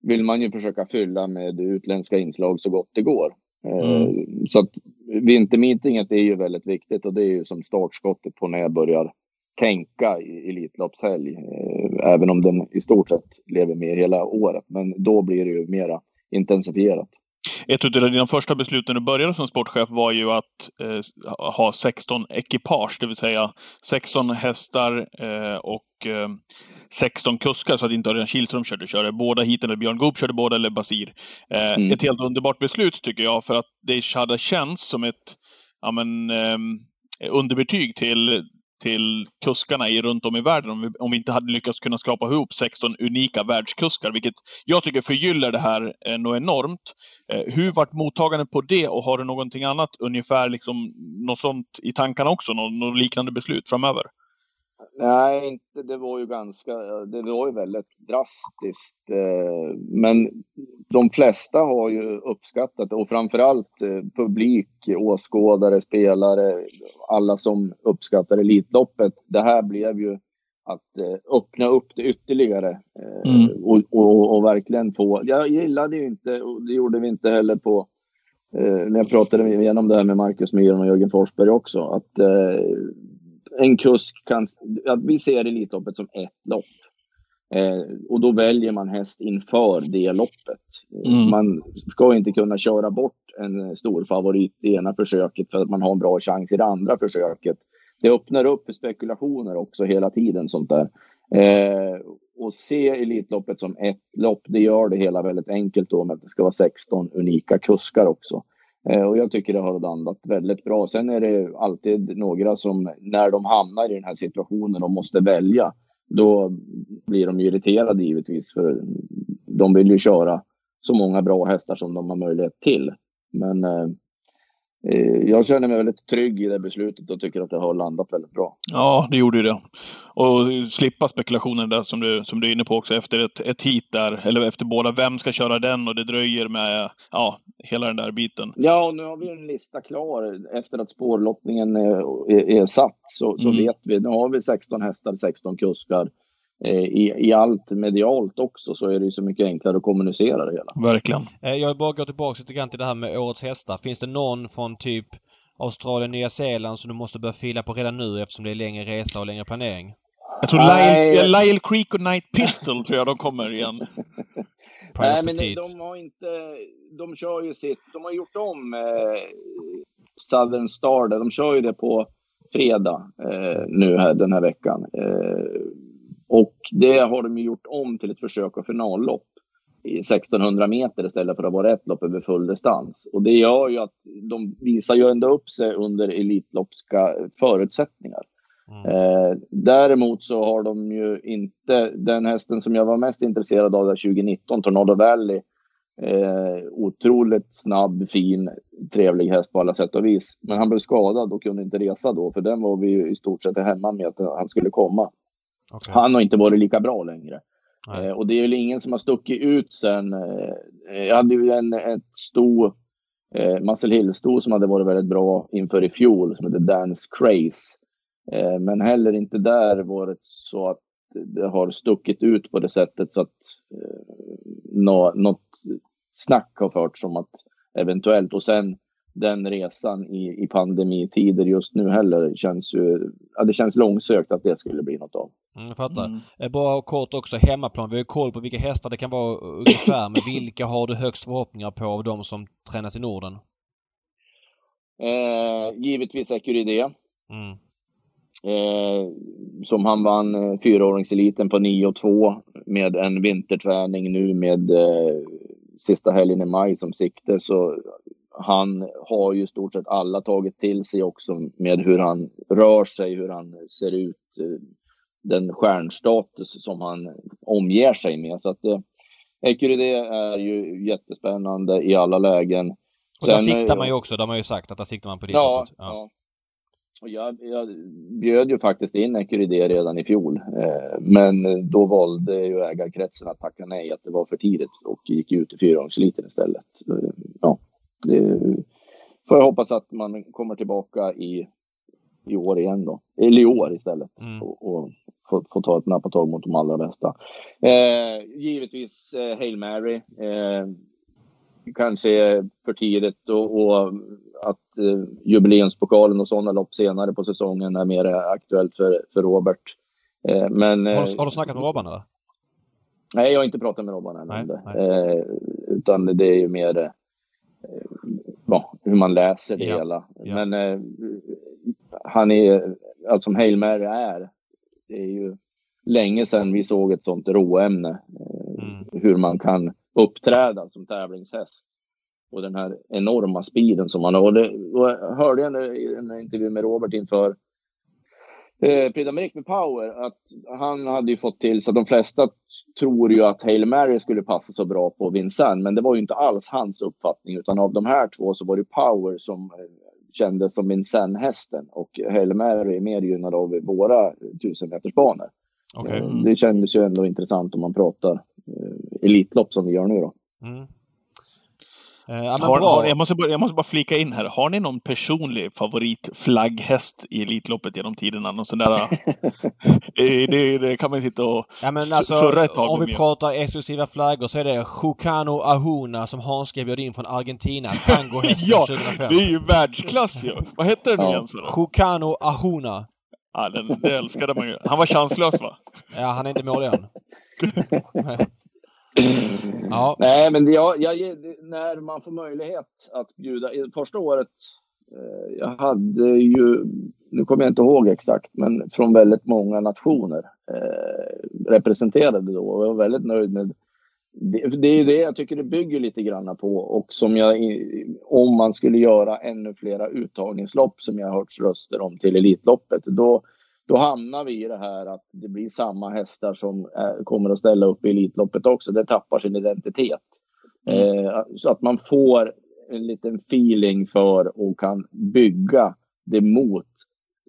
vill man ju försöka fylla med utländska inslag så gott det går. Eh, mm. Så att vintermeetinget är ju väldigt viktigt och det är ju som startskottet på när jag börjar tänka i Elitloppshelg, eh, även om den i stort sett lever med hela året. Men då blir det ju mera intensifierat. Ett av dina första beslut när du började som sportchef var ju att eh, ha 16 ekipage, det vill säga 16 hästar eh, och eh, 16 kuskar så att inte Örjan Kihlström körde, körde båda hiten, eller Björn Goop körde båda, eller Basir. Eh, mm. Ett helt underbart beslut tycker jag, för att det hade känts som ett ja, men, ehm, underbetyg till till kuskarna i, runt om i världen om vi, om vi inte hade lyckats kunna skapa ihop 16 unika världskuskar, vilket jag tycker förgyller det här eh, något enormt. Eh, hur vart mottagandet på det och har du någonting annat, ungefär liksom något sånt i tankarna också, något, något liknande beslut framöver? Nej, inte, det var ju ganska, det var ju väldigt drastiskt. Eh, men de flesta har ju uppskattat det och framförallt eh, publik, åskådare, spelare, alla som uppskattar Elitloppet. Det här blev ju att eh, öppna upp det ytterligare mm. och, och, och, verkligen få... Jag gillade ju inte, och det gjorde vi inte heller på när jag pratade igenom det här med Marcus Myhren och Jörgen Forsberg också, att en kusk kan... Att vi ser Elitloppet som ett lopp. Eh, och då väljer man häst inför det loppet. Mm. Man ska inte kunna köra bort en stor favorit i ena försöket för att man har en bra chans i det andra försöket. Det öppnar upp för spekulationer också hela tiden sånt där. Eh, och se Elitloppet som ett lopp, det gör det hela väldigt enkelt då med att det ska vara 16 unika kuskar också. Eh, och jag tycker det har landat väldigt bra. Sen är det alltid några som, när de hamnar i den här situationen och måste välja, då blir de irriterade givetvis. För de vill ju köra så många bra hästar som de har möjlighet till. Men Eh, jag känner mig väldigt trygg i det beslutet och tycker att det har landat väldigt bra. Ja, det gjorde ju det. Och slippa spekulationen där som du, som du är inne på också efter ett, ett hit där, eller efter båda. Vem ska köra den och det dröjer med ja, hela den där biten. Ja, och nu har vi en lista klar efter att spårlottningen är, är, är satt. Så, så mm. vet vi. Nu har vi 16 hästar, 16 kuskar. Eh, i, i allt medialt också så är det ju så mycket enklare att kommunicera det hela. Verkligen. Eh, jag vill bara gå tillbaka lite grann till det här med årets hästar. Finns det någon från typ Australien, Nya Zeeland som du måste börja fila på redan nu eftersom det är längre resa och längre planering? Jag tror Lyle, Lyle Creek och Night Pistol tror jag de kommer igen. Nej, men de har inte... De kör ju sitt... De har gjort om eh, Southern Star där. De kör ju det på fredag eh, nu här den här veckan. Eh, och det har de gjort om till ett försök och finallopp i 1600 meter istället för att vara ett lopp över full distans. Och det gör ju att de visar ju ändå upp sig under elitloppska förutsättningar. Mm. Eh, däremot så har de ju inte den hästen som jag var mest intresserad av där 2019, Tornado Valley. Eh, otroligt snabb, fin, trevlig häst på alla sätt och vis. Men han blev skadad och kunde inte resa då, för den var vi ju i stort sett hemma med att han skulle komma. Okay. Han har inte varit lika bra längre. Eh, och det är väl ingen som har stuckit ut sen. Eh, jag hade ju en, ett sto, eh, Muscle Hill-sto som hade varit väldigt bra inför i fjol som heter Dance Craze. Eh, men heller inte där varit så att det har stuckit ut på det sättet så att eh, nå, något snack har förts om att eventuellt och sen den resan i, i pandemitider just nu heller känns ju... Ja, det känns långsökt att det skulle bli något av. Mm, jag fattar. Mm. Eh, bara kort också hemmaplan. Vi har koll på vilka hästar det kan vara ungefär. men vilka har du högst förhoppningar på av de som tränas i Norden? Eh, givetvis Ecuridé. Mm. Eh, som han vann eh, fyraåringseliten på 9 2 med en vinterträning nu med eh, sista helgen i maj som sikte. Så han har ju stort sett alla tagit till sig också med hur han rör sig, hur han ser ut, eh, den stjärnstatus som han omger sig med. Så att eh, är ju jättespännande i alla lägen. Och där Sen, siktar man ju också, de har ju sagt att där siktar man på det. Ja, ja. ja. Och jag, jag bjöd ju faktiskt in Ecuride redan i fjol, eh, men då valde ju ägarkretsen att tacka nej, att det var för tidigt och gick ut i fyraåringsliten istället. Eh, ja det får jag hoppas att man kommer tillbaka i, i år igen då. Eller i år istället. Mm. Och, och få, få ta ett nappatag mot de allra bästa. Eh, givetvis eh, Hail Mary. Eh, kanske för tidigt och, och att eh, jubileumspokalen och sådana lopp senare på säsongen är mer aktuellt för, för Robert. Eh, men, har, du, har du snackat med Robban eller? Nej, jag har inte pratat med Robban än nej, nej. Eh, utan det är ju mer ja, hur man läser det ja. hela. Ja. Men eh, han är, alltså som Hail Mary är, det är ju länge sedan vi såg ett sånt råämne. Eh, mm. Hur man kan uppträda som tävlingshäst. Och den här enorma speeden som han har. Och, det, och jag hörde en, en intervju med Robert inför eh, Prix med Power, att han hade ju fått till så att de flesta tror ju att Hail Mary skulle passa så bra på Vincent, men det var ju inte alls hans uppfattning, utan av de här två så var det Power som eh, kändes som Vincent-hästen och Hail Mary är mer gynnad av våra tusenmetersbanor. Okay. Eh, det kändes ju ändå intressant om man pratar eh, Elitlopp som vi gör nu då. Mm. Eh, ja, har, har, jag, måste bara, jag måste bara flika in här. Har ni någon personlig favoritflagghäst i Elitloppet genom tiderna? Någon sån där, det, det, det, kan man sitta och ja, men alltså, surra ett tag Om vi med. pratar exklusiva flaggor så är det Jucano Ahuna som Hanske bjöd in från Argentina. Tangohästen ja, 2005. det är ju världsklass ju. Vad hette den ja. igen? Jucano Ahuna. Ja, den, det älskade man ju. Han var chanslös va? Ja, han är inte mål än. ja. Nej, men jag, jag, när man får möjlighet att bjuda. Första året, eh, jag hade ju, nu kommer jag inte ihåg exakt, men från väldigt många nationer eh, representerade då. Och jag var väldigt nöjd med det, det är det jag tycker det bygger lite grann på och som jag, om man skulle göra ännu flera uttagningslopp som jag har hört röster om till Elitloppet, då då hamnar vi i det här att det blir samma hästar som är, kommer att ställa upp i Elitloppet också. Det tappar sin identitet. Eh, så att man får en liten feeling för och kan bygga det mot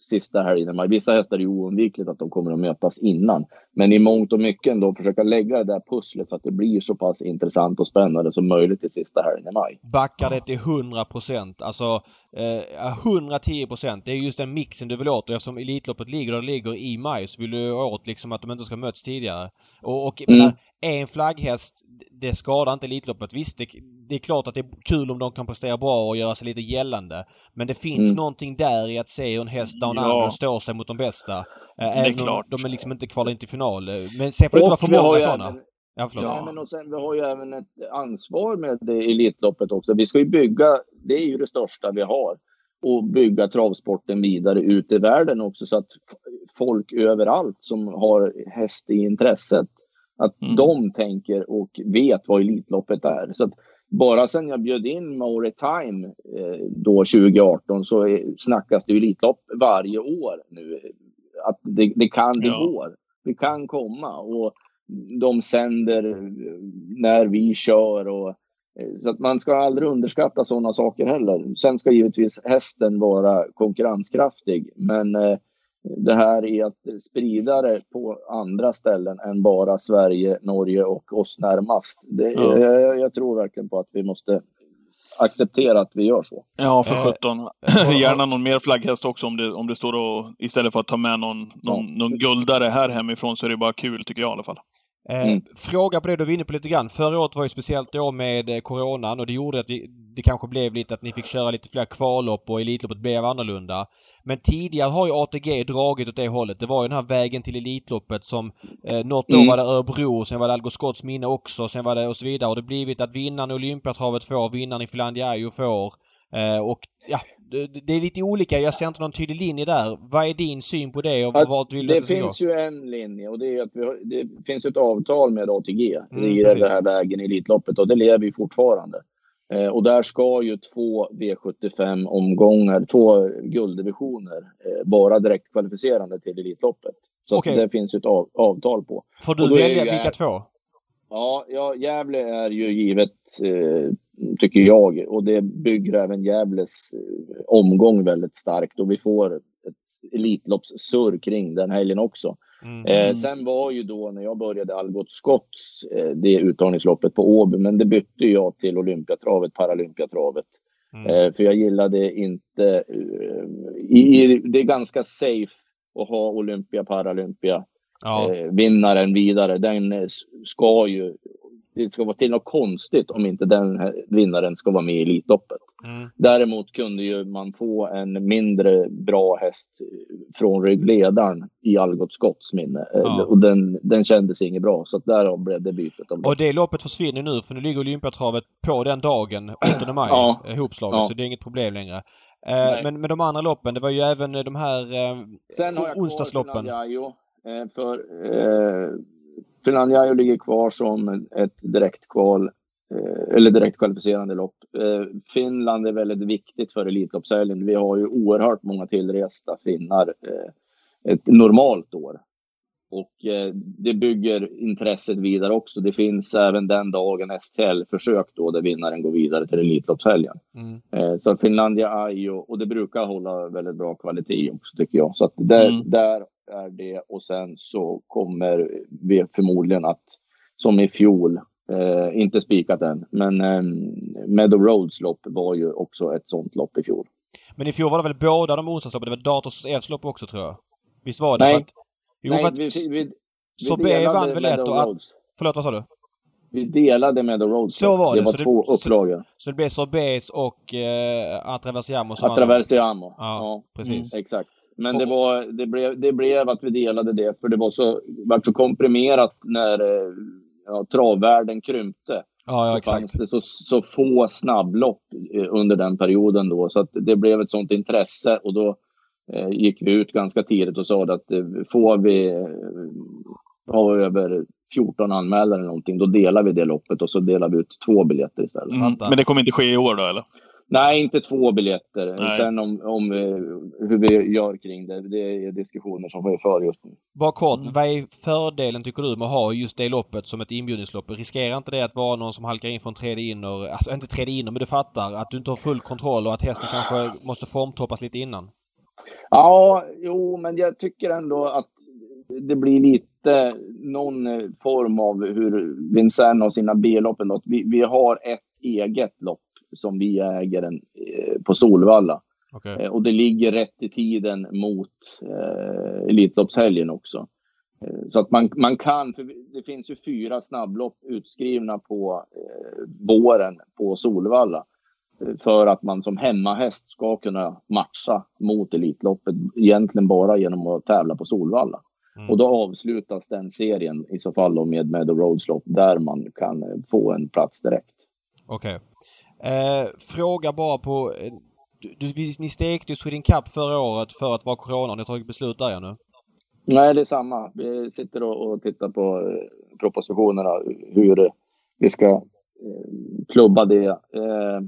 sista helgen. Vissa hästar är oundvikligt att de kommer att mötas innan. Men i mångt och mycket ändå försöka lägga det där pusslet så att det blir så pass intressant och spännande som möjligt i sista helgen i maj. Backar det till 100 procent. Alltså eh, 110 procent. Det är just den mixen du vill åt och eftersom Elitloppet ligger där det ligger i maj så vill du åt liksom att de inte ska möts tidigare. Och, och mm. menar, en flagghäst, det skadar inte Elitloppet. Visst, det, det, är klart att det är kul om de kan prestera bra och göra sig lite gällande. Men det finns mm. någonting där i att se hur en häst Down ja. står sig mot de bästa. Eh, även om de är liksom inte kvalar in till final. Men sen får det inte vara för många sådana. Ja, ja, men och sen, vi har ju även ett ansvar med det Elitloppet också. Vi ska ju bygga, det är ju det största vi har, och bygga travsporten vidare ut i världen också så att folk överallt som har häst i intresset att mm. de tänker och vet vad Elitloppet är. Så bara sen jag bjöd in More Time eh, då 2018 så är, snackas det Elitlopp varje år nu. Att det, det kan, det ja. går. Det kan komma och de sänder när vi kör och eh, så att man ska aldrig underskatta sådana saker heller. Sen ska givetvis hästen vara konkurrenskraftig, men eh, det här är att sprida det på andra ställen än bara Sverige, Norge och oss närmast. Det, ja. jag, jag, tror verkligen på att vi måste acceptera att vi gör så. Ja, för eh, sjutton. Gärna någon mer flagghäst också om det, om det står och istället för att ta med någon, någon, ja. någon guldare här hemifrån så är det bara kul tycker jag i alla fall. Eh, mm. Fråga på det du var inne på lite grann. Förra året var ju speciellt då med Coronan och det gjorde att vi, det kanske blev lite att ni fick köra lite fler kvallopp och Elitloppet blev annorlunda. Men tidigare har ju ATG dragit åt det hållet. Det var ju den här vägen till Elitloppet som eh, något år mm. var det Örebro, sen var det Algot Scotts minne också, sen var det och så vidare. Och det blivit att vinnaren i Olympiatravet får, vinnaren i Finlandia får. Eh, och ja, det är lite olika. Jag ser inte någon tydlig linje där. Vad är din syn på det och vad vill du Det att det finns gå? ju en linje och det är att vi har, det finns ett avtal med ATG mm, i den här vägen i Elitloppet och det lever ju fortfarande. Eh, och där ska ju två V75-omgångar, två gulddivisioner, eh, vara direkt kvalificerande till Elitloppet. Så okay. det finns ju ett av, avtal på. Får du välja vilka två? Ja, ja, Gävle är ju givet, eh, tycker jag. Och det bygger även Gävles eh, omgång väldigt starkt. Och vi får Elitloppssurr kring den helgen också. Mm. Eh, sen var ju då när jag började Algot Scotts eh, det uttagningsloppet på Åby, men det bytte jag till Olympiatravet, Paralympiatravet. Mm. Eh, för jag gillade inte... Eh, i, i, det är ganska safe att ha Olympia, Paralympia ja. eh, vinnaren vidare. Den eh, ska ju... Det ska vara till något konstigt om inte den här vinnaren ska vara med i Elitloppet. Mm. Däremot kunde ju man få en mindre bra häst från ryggledaren i Algot Scotts minne. Eh, ja. Och den, den kändes inget bra. Så därav blev det bytet. Av och det loppet försvinner nu för nu ligger Olympiatravet på den dagen, 8 maj, ja. ihopslaget. Ja. Så det är inget problem längre. Eh, men med de andra loppen, det var ju även de här eh, Sen har jag onsdagsloppen. Kvar Eh, för eh, Finlandiajo ligger kvar som ett direktkval eh, eller direkt kvalificerande lopp. Eh, Finland är väldigt viktigt för Elitloppshelgen. Vi har ju oerhört många tillresta finnar eh, ett normalt år. Och det bygger intresset vidare också. Det finns även den dagen STL-försök då där vinnaren går vidare till Elitloppshelgen. Mm. så Finlandia Ajo, och det brukar hålla väldigt bra kvalitet också tycker jag. Så där, mm. där är det och sen så kommer vi förmodligen att som i fjol, eh, inte spikat än, men eh, Meadow Roads lopp var ju också ett sånt lopp i fjol. Men i fjol var det väl båda de onsdagsloppen? Det var Dators Evs lopp också tror jag? Visst var det? Nej. Att, jo, Nej, för att, vi, vi, vi vann väl ett och att, Förlåt, vad sa du? Vi delade Meadow Roads. Så var det. Det var så två det, upplagor. Så, så det blev Sorbets och eh, Atraversiamo som Atraversiamo. Ja, ja, precis. Mm, exakt. Men det, var, det, blev, det blev att vi delade det, för det var så, var så komprimerat när eh, ja, travvärlden krympte. Ja, ja, exakt. det så, så få snabblopp eh, under den perioden då, så att det blev ett sånt intresse och då gick vi ut ganska tidigt och sa att eh, får vi eh, ha över 14 anmälare eller någonting, då delar vi det loppet och så delar vi ut två biljetter istället. Mm. Men det kommer inte ske i år då, eller? Nej, inte två biljetter. Nej. Sen om, om hur vi gör kring det, det är diskussioner som vi för just nu. Bara kort, mm. vad är fördelen tycker du med att ha just det loppet som ett inbjudningslopp? Riskerar inte det att vara någon som halkar in från tredje inner, alltså inte tredje inner, men du fattar att du inte har full kontroll och att hästen kanske måste formtoppas lite innan? Ja, jo, men jag tycker ändå att det blir lite någon form av hur Vincennes har sina B-loppen. Vi, vi har ett eget lopp som vi äger en, eh, på Solvalla. Okay. Eh, och det ligger rätt i tiden mot eh, Elitloppshelgen också. Eh, så att man, man kan, för det finns ju fyra snabblopp utskrivna på eh, våren på Solvalla. För att man som hemmahäst ska kunna matcha mot Elitloppet egentligen bara genom att tävla på Solvalla. Mm. Och då avslutas den serien i så fall med Meadow Roads lopp där man kan få en plats direkt. Okej. Okay. Eh, fråga bara på... Eh, du, ni stekte Sweden Cup förra året för att vara corona. Har ni tagit beslut där nu? Nej, det är samma. Vi sitter och, tittar på eh, propositionerna hur vi ska eh, klubba det. Eh,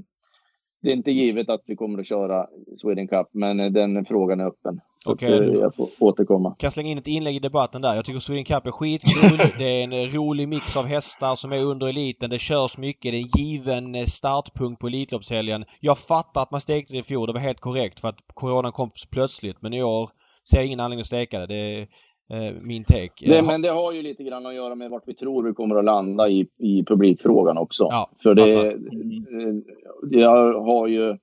det är inte givet att vi kommer att köra Sweden Cup, men eh, den frågan är öppen. Okej. Okay. Jag får återkomma. Kan slänga in ett inlägg i debatten där. Jag tycker Sweden Cup är skitkul. det är en eh, rolig mix av hästar som är under eliten. Det körs mycket. Det är en given eh, startpunkt på Elitloppshelgen. Jag fattar att man stekte det i fjol. Det var helt korrekt för att coronan kom plötsligt. Men i år ser jag ingen anledning att steka det. det Eh, min take. Det, men det har ju lite grann att göra med vart vi tror vi kommer att landa i, i publikfrågan också. Ja, För det, eh, jag har ju,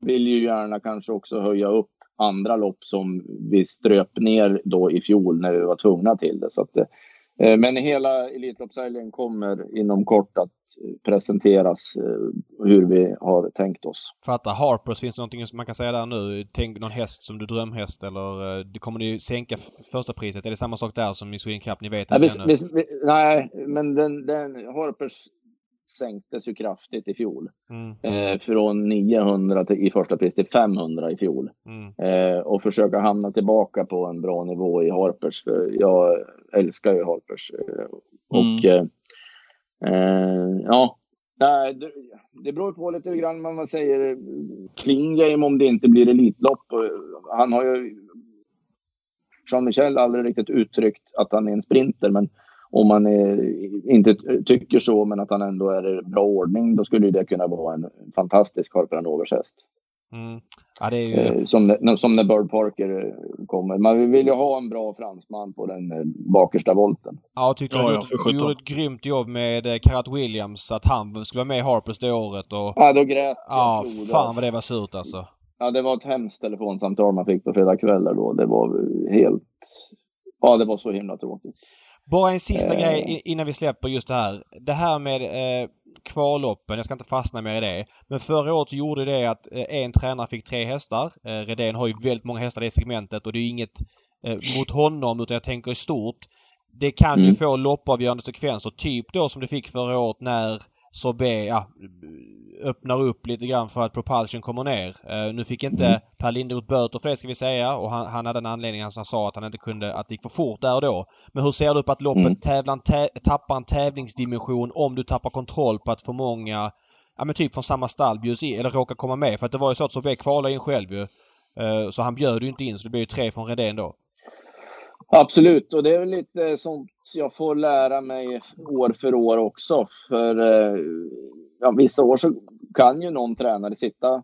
vill ju gärna kanske också höja upp andra lopp som vi ströp ner då i fjol när vi var tvungna till det. Så att, Eh, men hela Elitloppshelgen kommer inom kort att presenteras eh, hur vi har tänkt oss. Fattar. Harpers, finns det någonting som man kan säga där nu? Tänk någon häst som du drömhäst eller eh, det kommer ni sänka första priset? Är det samma sak där som i Sweden Cup? Ni vet nej, inte vi, vi, nej, men den, den Harpers sänktes ju kraftigt i fjol. Mm. Eh, från 900 till, i första pris till 500 i fjol. Mm. Eh, och försöka hamna tillbaka på en bra nivå i Harpers. För jag älskar ju Harpers. Eh, och mm. Eh, eh, ja, det, beror på lite grann vad man säger. Klingame om det inte blir Elitlopp. Han har ju Jean-Michel aldrig riktigt uttryckt att han är en sprinter, men om man är, inte tycker så, men att han ändå är i bra ordning, då skulle det kunna vara en fantastisk Harper häst. Mm. Ja, ju... Eh, som, som när Bird Parker eh, kommer. Man vill ju ha en bra fransman på den eh, bakersta volten. Ja, jag tyckte ja, du, du gjorde ett grymt jobb med Karat Williams. Att han skulle vara med i Harpers det året. Och... Ja, då grät Ja, fan vad det var surt alltså. Ja, det var ett hemskt telefonsamtal man fick på fredag kväll då. Det var helt... Ja, det var så himla tråkigt. Bara en sista eh. grej innan vi släpper just det här. Det här med eh, kvalloppen, jag ska inte fastna mer i det. Men förra året så gjorde det att eh, en tränare fick tre hästar. Eh, Redén har ju väldigt många hästar i det segmentet och det är inget eh, mot honom utan jag tänker i stort. Det kan mm. ju få loppavgörande sekvenser. Typ då som det fick förra året när Sorbet ja, öppnar upp lite grann för att propulsion kommer ner. Uh, nu fick inte mm. Per Linderoth böter för det ska vi säga och han, han hade en anledning han sa att han inte kunde, att det gick för fort där och då. Men hur ser du på att loppet mm. tävlan, tä, tappar en tävlingsdimension om du tappar kontroll på att för många, ja men typ från samma stall bjuds in, eller råkar komma med? För att det var ju så att Sorbet kvalade in själv ju. Uh, så han bjöd ju inte in så det blev ju tre från Redén då. Absolut, och det är väl lite sånt jag får lära mig år för år också. För eh, ja, vissa år så kan ju någon tränare sitta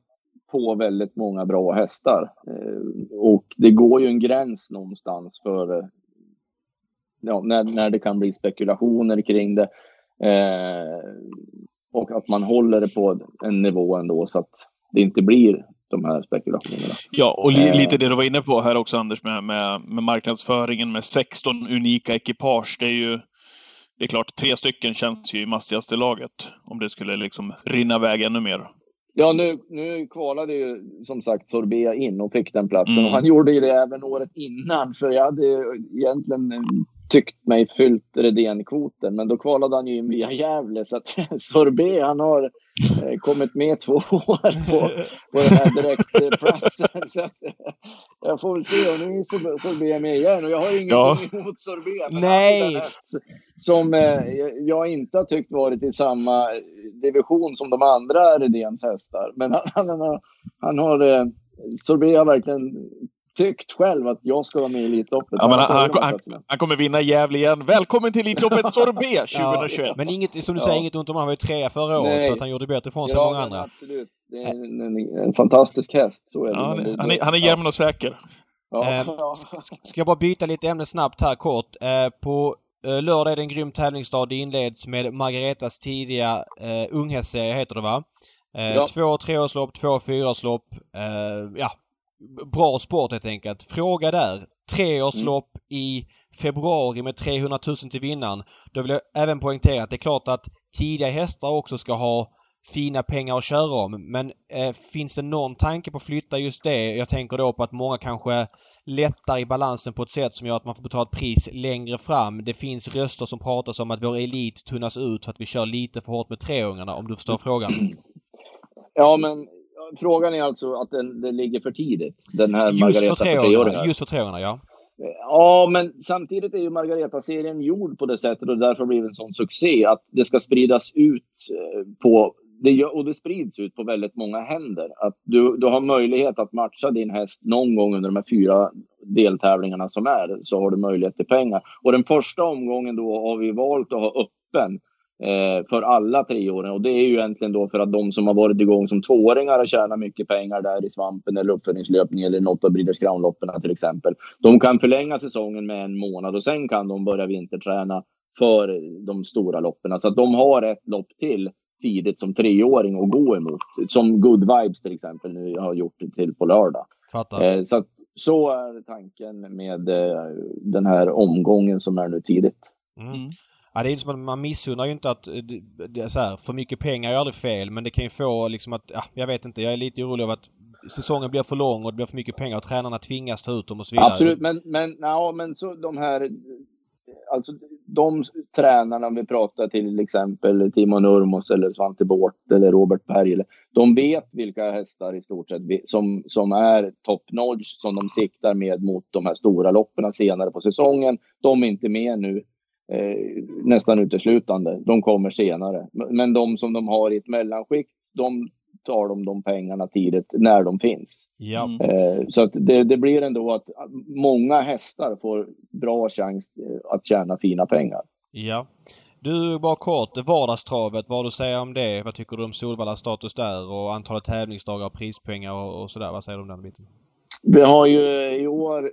på väldigt många bra hästar. Eh, och det går ju en gräns någonstans för eh, ja, när, när det kan bli spekulationer kring det. och att man håller det på en nivå ändå så att det inte blir de här spekulationerna. Ja, och li eh. lite det du var inne på här också Anders med, med, med marknadsföringen med 16 unika ekipage. Det är ju det är klart, tre stycken känns ju i massigaste laget om det skulle liksom rinna iväg ännu mer. Ja, nu, nu kvalade ju som sagt Sorbea in och fick den platsen. Mm. Och han gjorde ju det även året innan. För jag hade egentligen tyckt mig fyllt Redén-kvoten. Men då kvalade han ju in via Gävle så att Sorbet han har eh, kommit med två år på, på den här direktplatsen. så att, jag får väl se. Och nu är Sorbet med igen och jag har ingenting ja. emot Sorbet. Nej! Som eh, jag inte har tyckt varit i samma division som de andra Redéns hästar. Men han, han, han, han har eh, Sorbet har verkligen tyckt själv att jag ska vara med i Elitloppet. Ja, men han, han, han, han, kommer vinna Gävle igen. Välkommen till Elitloppet Sorbet 2021! Ja, men inget, som du säger, inget ont om han var ju trea förra året Nej. så att han gjorde bättre ifrån sig ja, än många andra. Absolut. Det är en, en, en fantastisk häst. Så är det. Ja, han, är, han är jämn och säker. Eh, ska jag bara byta lite ämne snabbt här kort. Eh, på eh, lördag är det en grym tävlingsdag. Det inleds med Margaretas tidiga eh, unghästserie, heter det va? Eh, ja. Två treårslopp, två fyraårslopp. Eh, ja, bra sport helt enkelt. Fråga där. Treårslopp mm. i februari med 300 000 till vinnaren. Då vill jag även poängtera att det är klart att tidiga hästar också ska ha fina pengar att köra om. Men eh, finns det någon tanke på att flytta just det? Jag tänker då på att många kanske lättar i balansen på ett sätt som gör att man får betala ett pris längre fram. Det finns röster som pratar om att vår elit tunnas ut för att vi kör lite för hårt med treungarna, om du förstår frågan. Ja, men frågan är alltså att den, den ligger för tidigt. Den här just Margareta för treåringar. Just för treåringarna, ja. Ja, men samtidigt är ju Margareta-serien gjord på det sättet och därför blivit en sån succé att det ska spridas ut eh, på det, och det sprids ut på väldigt många händer. Att du, du har möjlighet att matcha din häst någon gång under de här fyra deltävlingarna som är, så har du möjlighet till pengar. Och den första omgången då har vi valt att ha öppen för alla treåringar. Och det är ju egentligen då för att de som har varit igång som tvååringar har tjänat mycket pengar där i svampen eller uppföljningslöpning eller något av Breeders Crown-loppen till exempel. De kan förlänga säsongen med en månad och sen kan de börja vinterträna för de stora loppen. Så att de har ett lopp till tidigt som treåring att gå emot. Som Good Vibes till exempel nu har gjort det till på lördag. Eh, så, att, så är tanken med eh, den här omgången som är nu tidigt. Mm. Ja, det är ju som att man missunnar ju inte att... Eh, det, så här, för mycket pengar är aldrig fel men det kan ju få liksom att... Ja, jag vet inte. Jag är lite orolig över att säsongen blir för lång och det blir för mycket pengar och tränarna tvingas ta ut dem och så vidare. Absolut, men, men, ja, men så de här... Alltså de tränarna vi pratar till exempel Timo Nurmos eller Svante Båth eller Robert Berg. De vet vilka hästar i stort sett som, som är top notch som de siktar med mot de här stora loppen senare på säsongen. De är inte med nu eh, nästan uteslutande. De kommer senare. Men de som de har i ett mellanskikt, de tar de de pengarna tidigt när de finns. Ja. Eh, så att det, det, blir ändå att många hästar får bra chans eh, att tjäna fina pengar. Ja. Du, bara kort. Vardagstravet, vad du säger om det? Vad tycker du om Solvallas status där och antalet tävlingsdagar och prispengar och, och sådär? Vad säger du om den biten? Vi har ju i år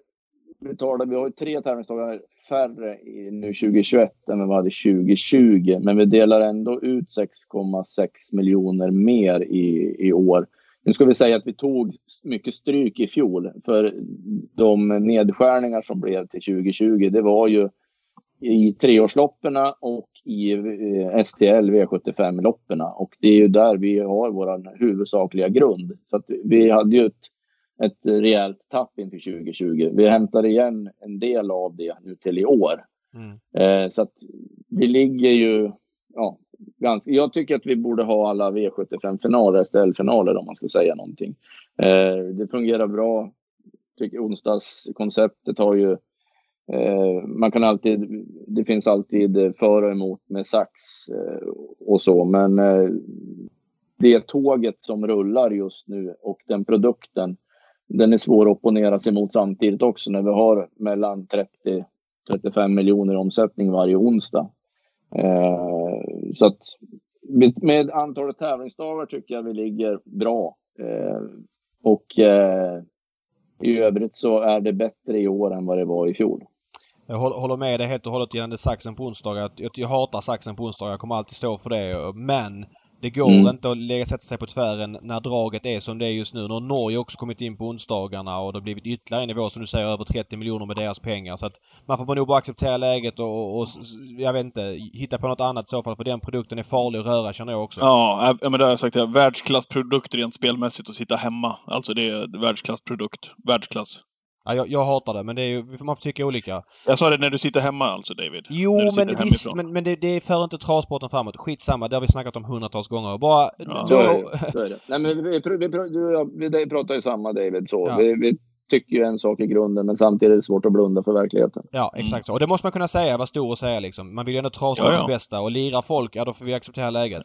vi, tar vi har ju tre tävlingsdagar färre i, nu 2021 än vad vi hade 2020. Men vi delar ändå ut 6,6 miljoner mer i, i år. Nu ska vi säga att vi tog mycket stryk i fjol för de nedskärningar som blev till 2020. Det var ju i treårsloppen och i eh, STL V75-loppen. Och det är ju där vi har vår huvudsakliga grund. Så att vi hade ju ett ett rejält tapp inför 2020. Vi hämtar igen en del av det nu till i år. Mm. Eh, så att vi ligger ju... Ja, ganska, jag tycker att vi borde ha alla V75-finaler, STL-finaler om man ska säga någonting. Eh, det fungerar bra. Tycker onsdagskonceptet har ju... Eh, man kan alltid... Det finns alltid för och emot med sax eh, och så, men eh, det tåget som rullar just nu och den produkten den är svår att opponera sig mot samtidigt också när vi har mellan 30 35 miljoner i omsättning varje onsdag. Eh, så att med antalet tävlingsdagar tycker jag vi ligger bra. Eh, och eh, i övrigt så är det bättre i år än vad det var i fjol. Jag håller med dig helt och hållet gällande saxen på onsdagar. Jag, jag hatar saxen på onsdagar. Jag kommer alltid stå för det. Men det går mm. inte att lägga, sätta sig på tvären när draget är som det är just nu. Nu har Norge också kommit in på onsdagarna och det har blivit ytterligare en nivå som du säger över 30 miljoner med deras pengar. Så att man får nog bara acceptera läget och, och, jag vet inte, hitta på något annat i så fall för den produkten är farlig att röra känner jag också. Ja, men det har jag sagt. Ja. Världsklassprodukt rent spelmässigt att sitta hemma. Alltså det är världsklassprodukt. Världsklass. Ja, jag, jag hatar det, men det är ju, man får tycka olika. Jag sa det när du sitter hemma alltså, David? Jo, men visst, men, men det, det för inte travsporten framåt. Skitsamma, det har vi snackat om hundratals gånger. Bara... Ja, så, är det, så är det. Nej, men vi, vi, vi, vi, pratar ju samma, David. Så. Ja. Vi tycker ju en sak i grunden men samtidigt är det svårt att blunda för verkligheten. Ja, exakt mm. så. Och det måste man kunna säga, vara stor och säga liksom. Man vill ju ändå travsportens ja, ja. bästa och lira folk, ja då får vi acceptera läget.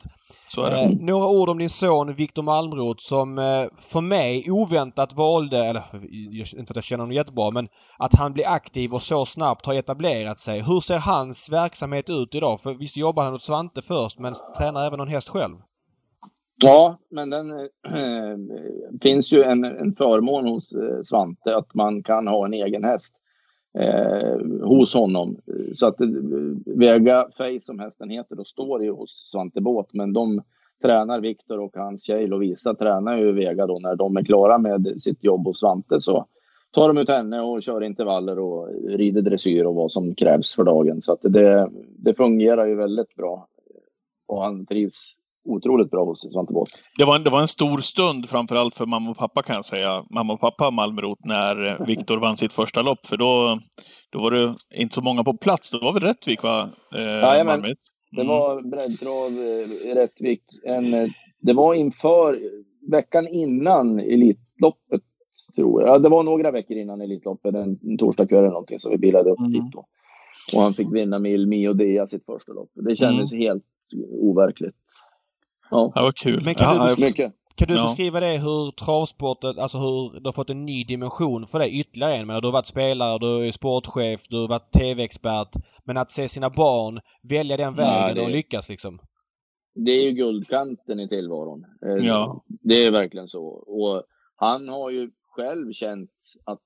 Så är det. Eh, några ord om din son Viktor Malmroth som eh, för mig oväntat valde, eller inte för att jag känner honom jättebra, men att han blir aktiv och så snabbt har etablerat sig. Hur ser hans verksamhet ut idag? För visst jobbar han åt Svante först men tränar även någon häst själv? Ja, men den äh, finns ju en, en förmån hos äh, Svante att man kan ha en egen häst äh, hos honom. Så att Vega Face som hästen heter, då står ju hos Svante Båt, men de tränar Viktor och hans tjej Lovisa tränar ju Vega då när de är klara med sitt jobb hos Svante så tar de ut henne och kör intervaller och rider dressyr och vad som krävs för dagen. Så att det, det fungerar ju väldigt bra och han trivs otroligt bra hos Svante Båth. Det var, en, det var en stor stund framförallt för mamma och pappa kan jag säga. Mamma och pappa Malmrot när Viktor vann sitt första lopp. För då, då var det inte så många på plats. Det var väl Rättvik va? Eh, Jajamän. Mm. Det var breddtrav eh, i Rättvik. En, eh, det var inför veckan innan Elitloppet tror jag. Ja, det var några veckor innan Elitloppet, en, torsdagkväll eller någonting, så vi bilade upp mm. dit då. Och han fick vinna med Mio Dea sitt första lopp. Det kändes mm. helt overkligt. Ja, det var kul. Men kan ja, du, beskriva, kan du ja. beskriva det hur travsporten, alltså hur det har fått en ny dimension för dig ytterligare en? Men du har varit spelare, du är sportchef, du har varit TV-expert. Men att se sina barn välja den vägen ja, det, och lyckas liksom. Det är ju guldkanten i tillvaron. Eh, ja. Det är verkligen så. Och han har ju själv känt att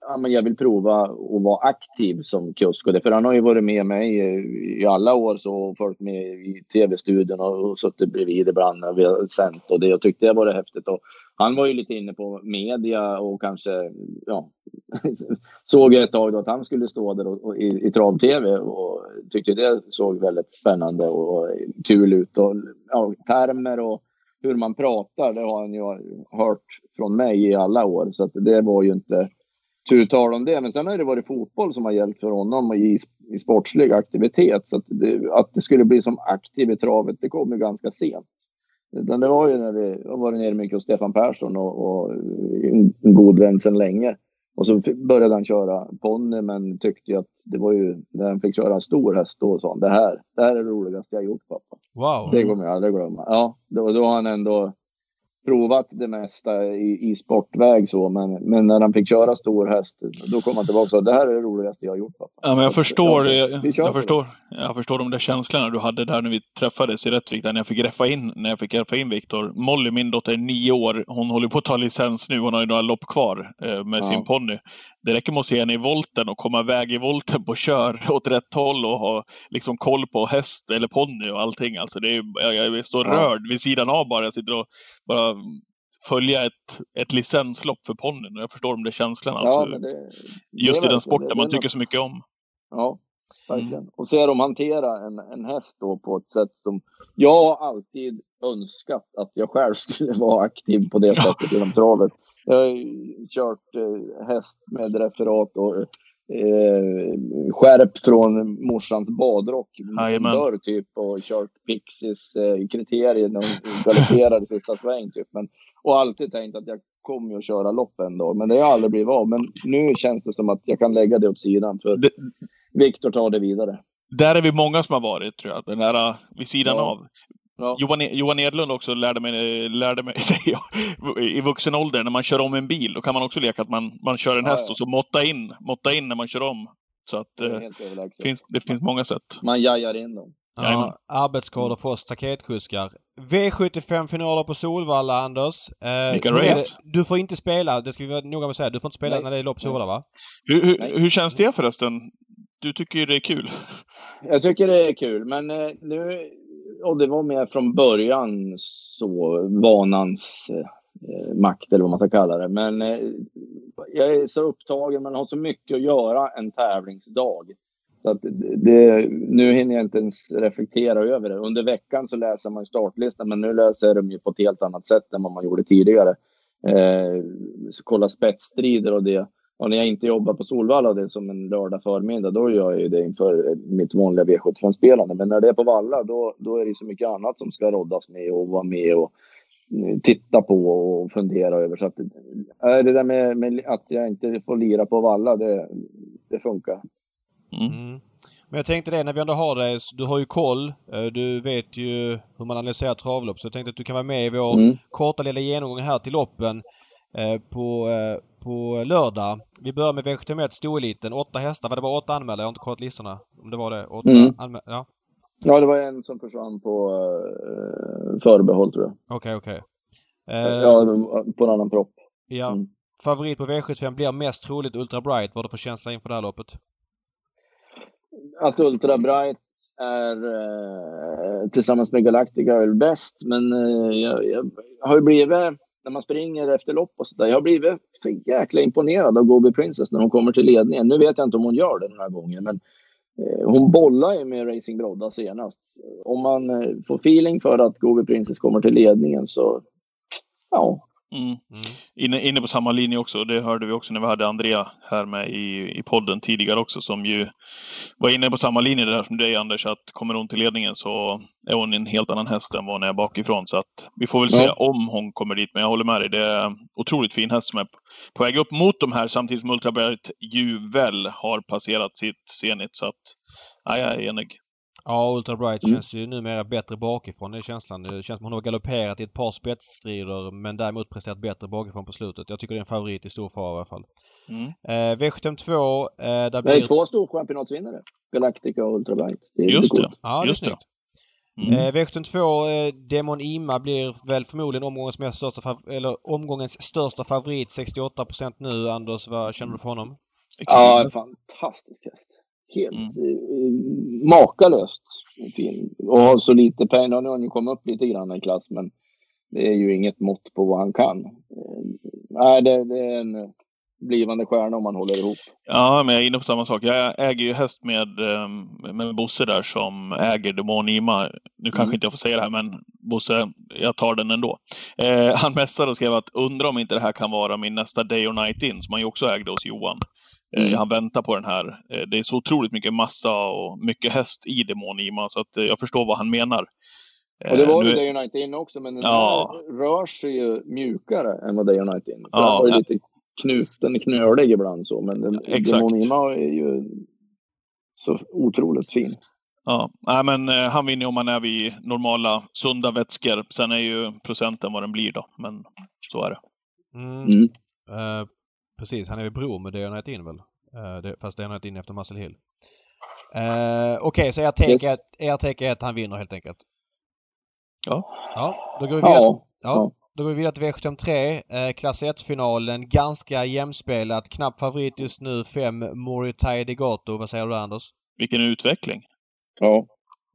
ja, men jag vill prova att vara aktiv som kusk. Och det, för han har ju varit med mig eh, i alla år så och följt med i tv-studion och, och suttit bredvid ibland när vi har sänt och det och tyckte det var häftigt. Och han var ju lite inne på media och kanske ja, såg jag ett tag då att han skulle stå där och, och i, i trav-tv och tyckte det såg väldigt spännande och, och kul ut. Och ja, termer och hur man pratar, det har han ju hört från mig i alla år. Så att det var ju inte tu tal om det. Men sen har det varit fotboll som har gällt för honom i, i sportslig aktivitet. Så att det, att det skulle bli som aktiv i travet, det kom ju ganska sent. Utan det var ju när vi var nere mycket hos Stefan Persson och, och en god vän sedan länge. Och så började han köra ponny men tyckte att det var ju när han fick köra en stor häst då sa han det här, det här är det roligaste jag gjort pappa. Wow. Det kommer jag aldrig glömma. Ja, då, då har han ändå provat det mesta i, i sportväg så, men, men när han fick köra stor häst, då kom han tillbaka och sa det här är det roligaste jag har gjort. Pappa. Ja, men jag förstår, jag, jag, jag förstår, jag förstår de där känslorna du hade där när vi träffades i Rättvik, när jag fick greppa in, när jag fick greppa in Viktor. Molly, min dotter, är nio år. Hon håller på att ta licens nu. Hon har ju några lopp kvar eh, med ja. sin ponny. Det räcker med att se henne i volten och komma iväg i volten på kör åt rätt håll och ha liksom koll på häst eller ponny och allting. Alltså det är, jag, jag står ja. rörd vid sidan av bara. Jag sitter och bara följa ett, ett licenslopp för ponnyn. Jag förstår de där känslorna. Ja, alltså, det, just i den sporten man tycker så mycket om. Ja, verkligen. Mm. Och se dem hantera en, en häst då på ett sätt som... Jag alltid önskat att jag själv skulle vara aktiv på det sättet inom travet. Jag har kört eh, häst med referat och eh, skärp från morsans badrock. Dörr typ och kört Pixies eh, kriterier när hon galopperade sista sväng typ. Men, och alltid tänkt att jag kommer att köra lopp ändå. Men det har aldrig blivit av. Men nu känns det som att jag kan lägga det åt sidan för det... Viktor tar det vidare. Där är vi många som har varit tror jag. Den där äh, vid sidan ja. av. Ja. Johan, e- Johan Edlund också lärde mig, lärde mig säger jag, i vuxen ålder, när man kör om en bil, då kan man också leka att man, man kör en häst ja, ja. och så måtta in, måtta in när man kör om. Så att det, eh, finns, det finns många sätt. Man jajar in dem. Ja, arbetsskador för oss staketkuskar. V75-finaler på Solvalla, Anders. Eh, du får inte spela, det ska vi vara noga med att säga. Du får inte spela Nej. när det är lopp på Solvalla, va? Hur, hur, hur, känns det förresten? Du tycker ju det är kul. Jag tycker det är kul, men eh, nu och det var mer från början så vanans eh, makt eller vad man ska kalla det. Men eh, jag är så upptagen, man har så mycket att göra en tävlingsdag. Så att det, nu hinner jag inte ens reflektera över det. Under veckan så läser man startlistan, men nu läser jag dem ju på ett helt annat sätt än vad man gjorde tidigare. Eh, kolla spetsstrider och det och när jag inte jobbar på Solvalla, det är som en lördag förmiddag, då gör jag ju det inför mitt vanliga V75-spelande. Men när det är på Valla, då, då är det så mycket annat som ska roddas med och vara med och mm, titta på och fundera över. Så att, äh, det där med, med att jag inte får lira på Valla, det, det funkar. Mm. Mm. Men jag tänkte det när vi ändå har det. Du har ju koll. Eh, du vet ju hur man analyserar travlopp. Så jag tänkte att du kan vara med i vår mm. korta lilla genomgång här till loppen eh, på, eh, på lördag. Vi börjar med V71 Storeliten. Åtta hästar. Var det bara åtta anmälda? Jag har inte kollat listorna. Om det var det? Åtta mm. anmälda? Ja. Ja, det var en som försvann på uh, förbehåll tror jag. Okej, okay, okej. Okay. Uh, ja, på en annan propp. Ja. Mm. Favorit på V75 blir mest troligt Ultra Bright. Vad har du för känsla inför det här loppet? att Ultra Bright är eh, tillsammans med Galactica är bäst. Men eh, jag, jag, har ju blivit, när man springer efter lopp och sådär, jag har blivit för jäkla imponerad av Gobi Princess när hon kommer till ledningen. Nu vet jag inte om hon gör det den här gången, men eh, hon bollar ju med Racing Brodda senast. Om man eh, får feeling för att Gobi Princess kommer till ledningen så ja, Mm. Mm. Inne, inne på samma linje också. Det hörde vi också när vi hade Andrea här med i, i podden tidigare också som ju var inne på samma linje där som dig Anders. Att kommer hon till ledningen så är hon en helt annan häst än vad hon är bakifrån. Så att vi får väl se om hon kommer dit. Men jag håller med dig. Det är otroligt fin häst som är på väg upp mot de här samtidigt som Ultrabright ju väl har passerat sitt Zenit. Så att ja, jag är enig. Ja, Ultra Bright mm. känns ju numera bättre bakifrån, det är känslan. Det känns som hon har galopperat i ett par spetsstrider men däremot presterat bättre bakifrån på slutet. Jag tycker det är en favorit i stor fara i alla fall. Mm. Eh, V72, eh, där det blir... Är två storchampionatsvinnare. Galactica och Ultra Bright. Det är Just det. Ja, Just det är Mm. Eh, V72, eh, Demon Ima blir väl förmodligen omgångens, mest största eller omgångens största favorit. 68% nu. Anders, vad känner du för honom? Ja, fantastisk häst helt mm. makalöst fin. Och har så lite pengar. Nu har han ju kommit upp lite grann i klass, men det är ju inget mått på vad han kan. Eh, nej, det, det är en blivande stjärna om man håller ihop. Ja, men jag är inne på samma sak. Jag äger ju häst med, ehm, med Bosse där som äger Demon Ima. Nu kanske mm. inte jag får säga det här, men Bosse, jag tar den ändå. Eh, han messade och skrev att undrar om inte det här kan vara min nästa Day or Night In, som han ju också ägde hos Johan. Eh, mm. Han väntar på den här. Eh, det är så otroligt mycket massa och mycket häst i Demonima så att eh, jag förstår vad han menar. Och det var ju Day United in också, men den ja. rör sig ju mjukare än vad Day United in. Ja, den var ju lite knuten, knölig ibland så, men den, Demonima är ju så otroligt fin. Ja, Nej, men han vinner om man är vid normala sunda vätskor. Sen är ju procenten vad den blir då, men så är det. Mm. Mm. Uh, Precis, han är väl bror med Dejan in väl? Uh, fast Dejan in efter Muscle Hill. Uh, Okej, okay, så er take, yes. take är att han vinner helt enkelt? Ja. Ja, då går vi vidare, ja. ja. Då går vi vidare till V73. Eh, klass 1-finalen. Ganska jämspelat. Knapp favorit just nu 5 Moritai Degato. Vad säger du Anders? Vilken utveckling! Ja,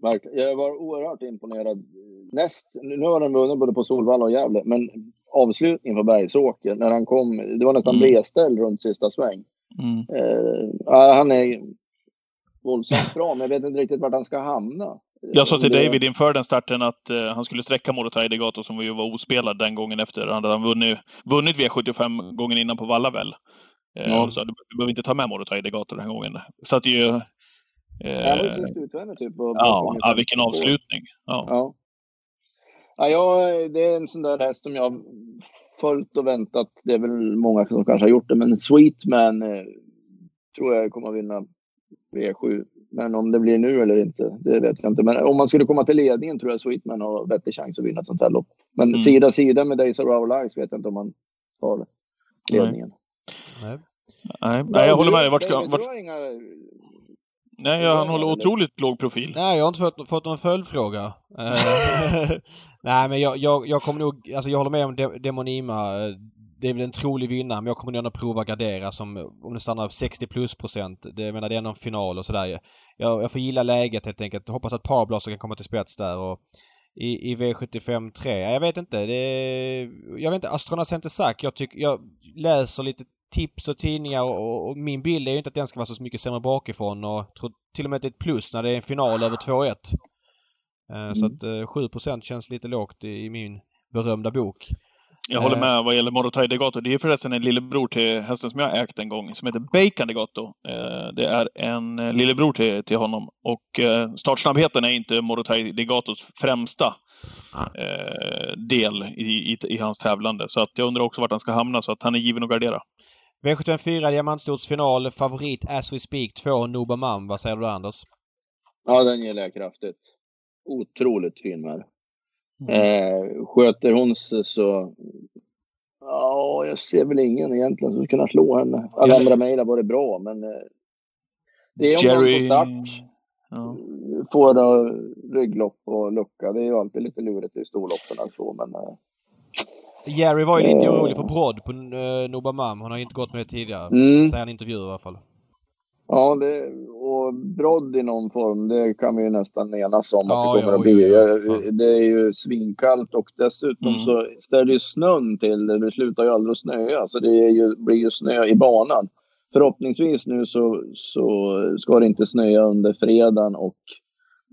verkligen. Jag var oerhört imponerad. Näst, nu har den vunnit både på Solvalla och Gävle, men avslutningen på Bergsåker när han kom. Det var nästan mm. bredställ runt sista sväng. Mm. Uh, han är våldsamt bra, men jag vet inte riktigt vart han ska hamna. Jag sa till det... David inför den starten att uh, han skulle sträcka Morotai Degato som ju var ospelad den gången efter. Han hade vunnit, vunnit V75 gången innan på Valla väl. Uh, ja. Så du behöver inte ta med Morotai Degato den här gången. Så att ju... Uh, han var ju sist utvändigt typ. ja, ja, vilken avslutning. Ja. ja. Ja, jag, det är en sån där häst som jag följt och väntat. Det är väl många som kanske har gjort det, men Sweetman eh, tror jag kommer att vinna V7. Men om det blir nu eller inte, det vet jag inte. Men om man skulle komma till ledningen tror jag Sweetman har vettig chans att vinna ett sånt här lopp. Men mm. sida sida med Days of Our Lives vet jag inte om man har ledningen. Nej. Nej, Nej jag håller med dig. Vart ska, vart... Nej, han håller otroligt låg profil. Nej, jag har inte fått, fått någon följdfråga. Eh, nej, men jag, jag, jag kommer nog... Alltså jag håller med om De Demonima. Det är väl en trolig vinnare, men jag kommer nog att prova gardera som om det stannar 60 plus procent. Det, jag menar, det är någon final och sådär. Jag, jag får gilla läget helt enkelt. Hoppas att Parblaser kan komma till spets där och i, i V75 3. Jag vet inte. Det, jag vet inte. Astrona Centesac. Jag, tycker, jag läser lite tips och tidningar och, och, min bild är ju inte att den ska vara så mycket sämre bakifrån och tror till och med att det är ett plus när det är en final över 2-1. Uh, mm. Så att uh, 7% känns lite lågt i, i, min berömda bok. Jag håller med vad gäller Morotai Degato. Det är förresten en lillebror till hästen som jag ägt en gång, som heter Bacon Degato. Det är en lillebror till, till honom. Och startsnabbheten är inte Morotai Degatos främsta del i, i, i, hans tävlande. Så att jag undrar också vart han ska hamna, så att han är given att gardera. V754 Diamantstorsfinal. Favorit as we speak 2 Nobamam. Vad säger du Anders? Ja, den gillar jag kraftigt. Otroligt fin med. Mm. Eh, sköter hon sig så... Ja, jag ser väl ingen egentligen som skulle kunna slå henne. Alla andra mejl har varit bra, men... Eh, det är om Jerry... man får start. Ja. Får då rygglopp och lucka. Det är ju alltid lite lurigt i storloppen. Alltså, men, eh, Jerry var ju lite orolig för Brodd på uh, Nobamam. Hon har inte gått med det tidigare. Mm. Säger han i intervjuer i alla fall. Ja, det, och Brodd i någon form, det kan vi ju nästan enas om ja, att det kommer ja, att bli. Ja, det är ju svinkallt och dessutom mm. så ställer ju snön till det. Det slutar ju aldrig att snöa, så det ju, blir ju snö i banan. Förhoppningsvis nu så, så ska det inte snöa under fredagen och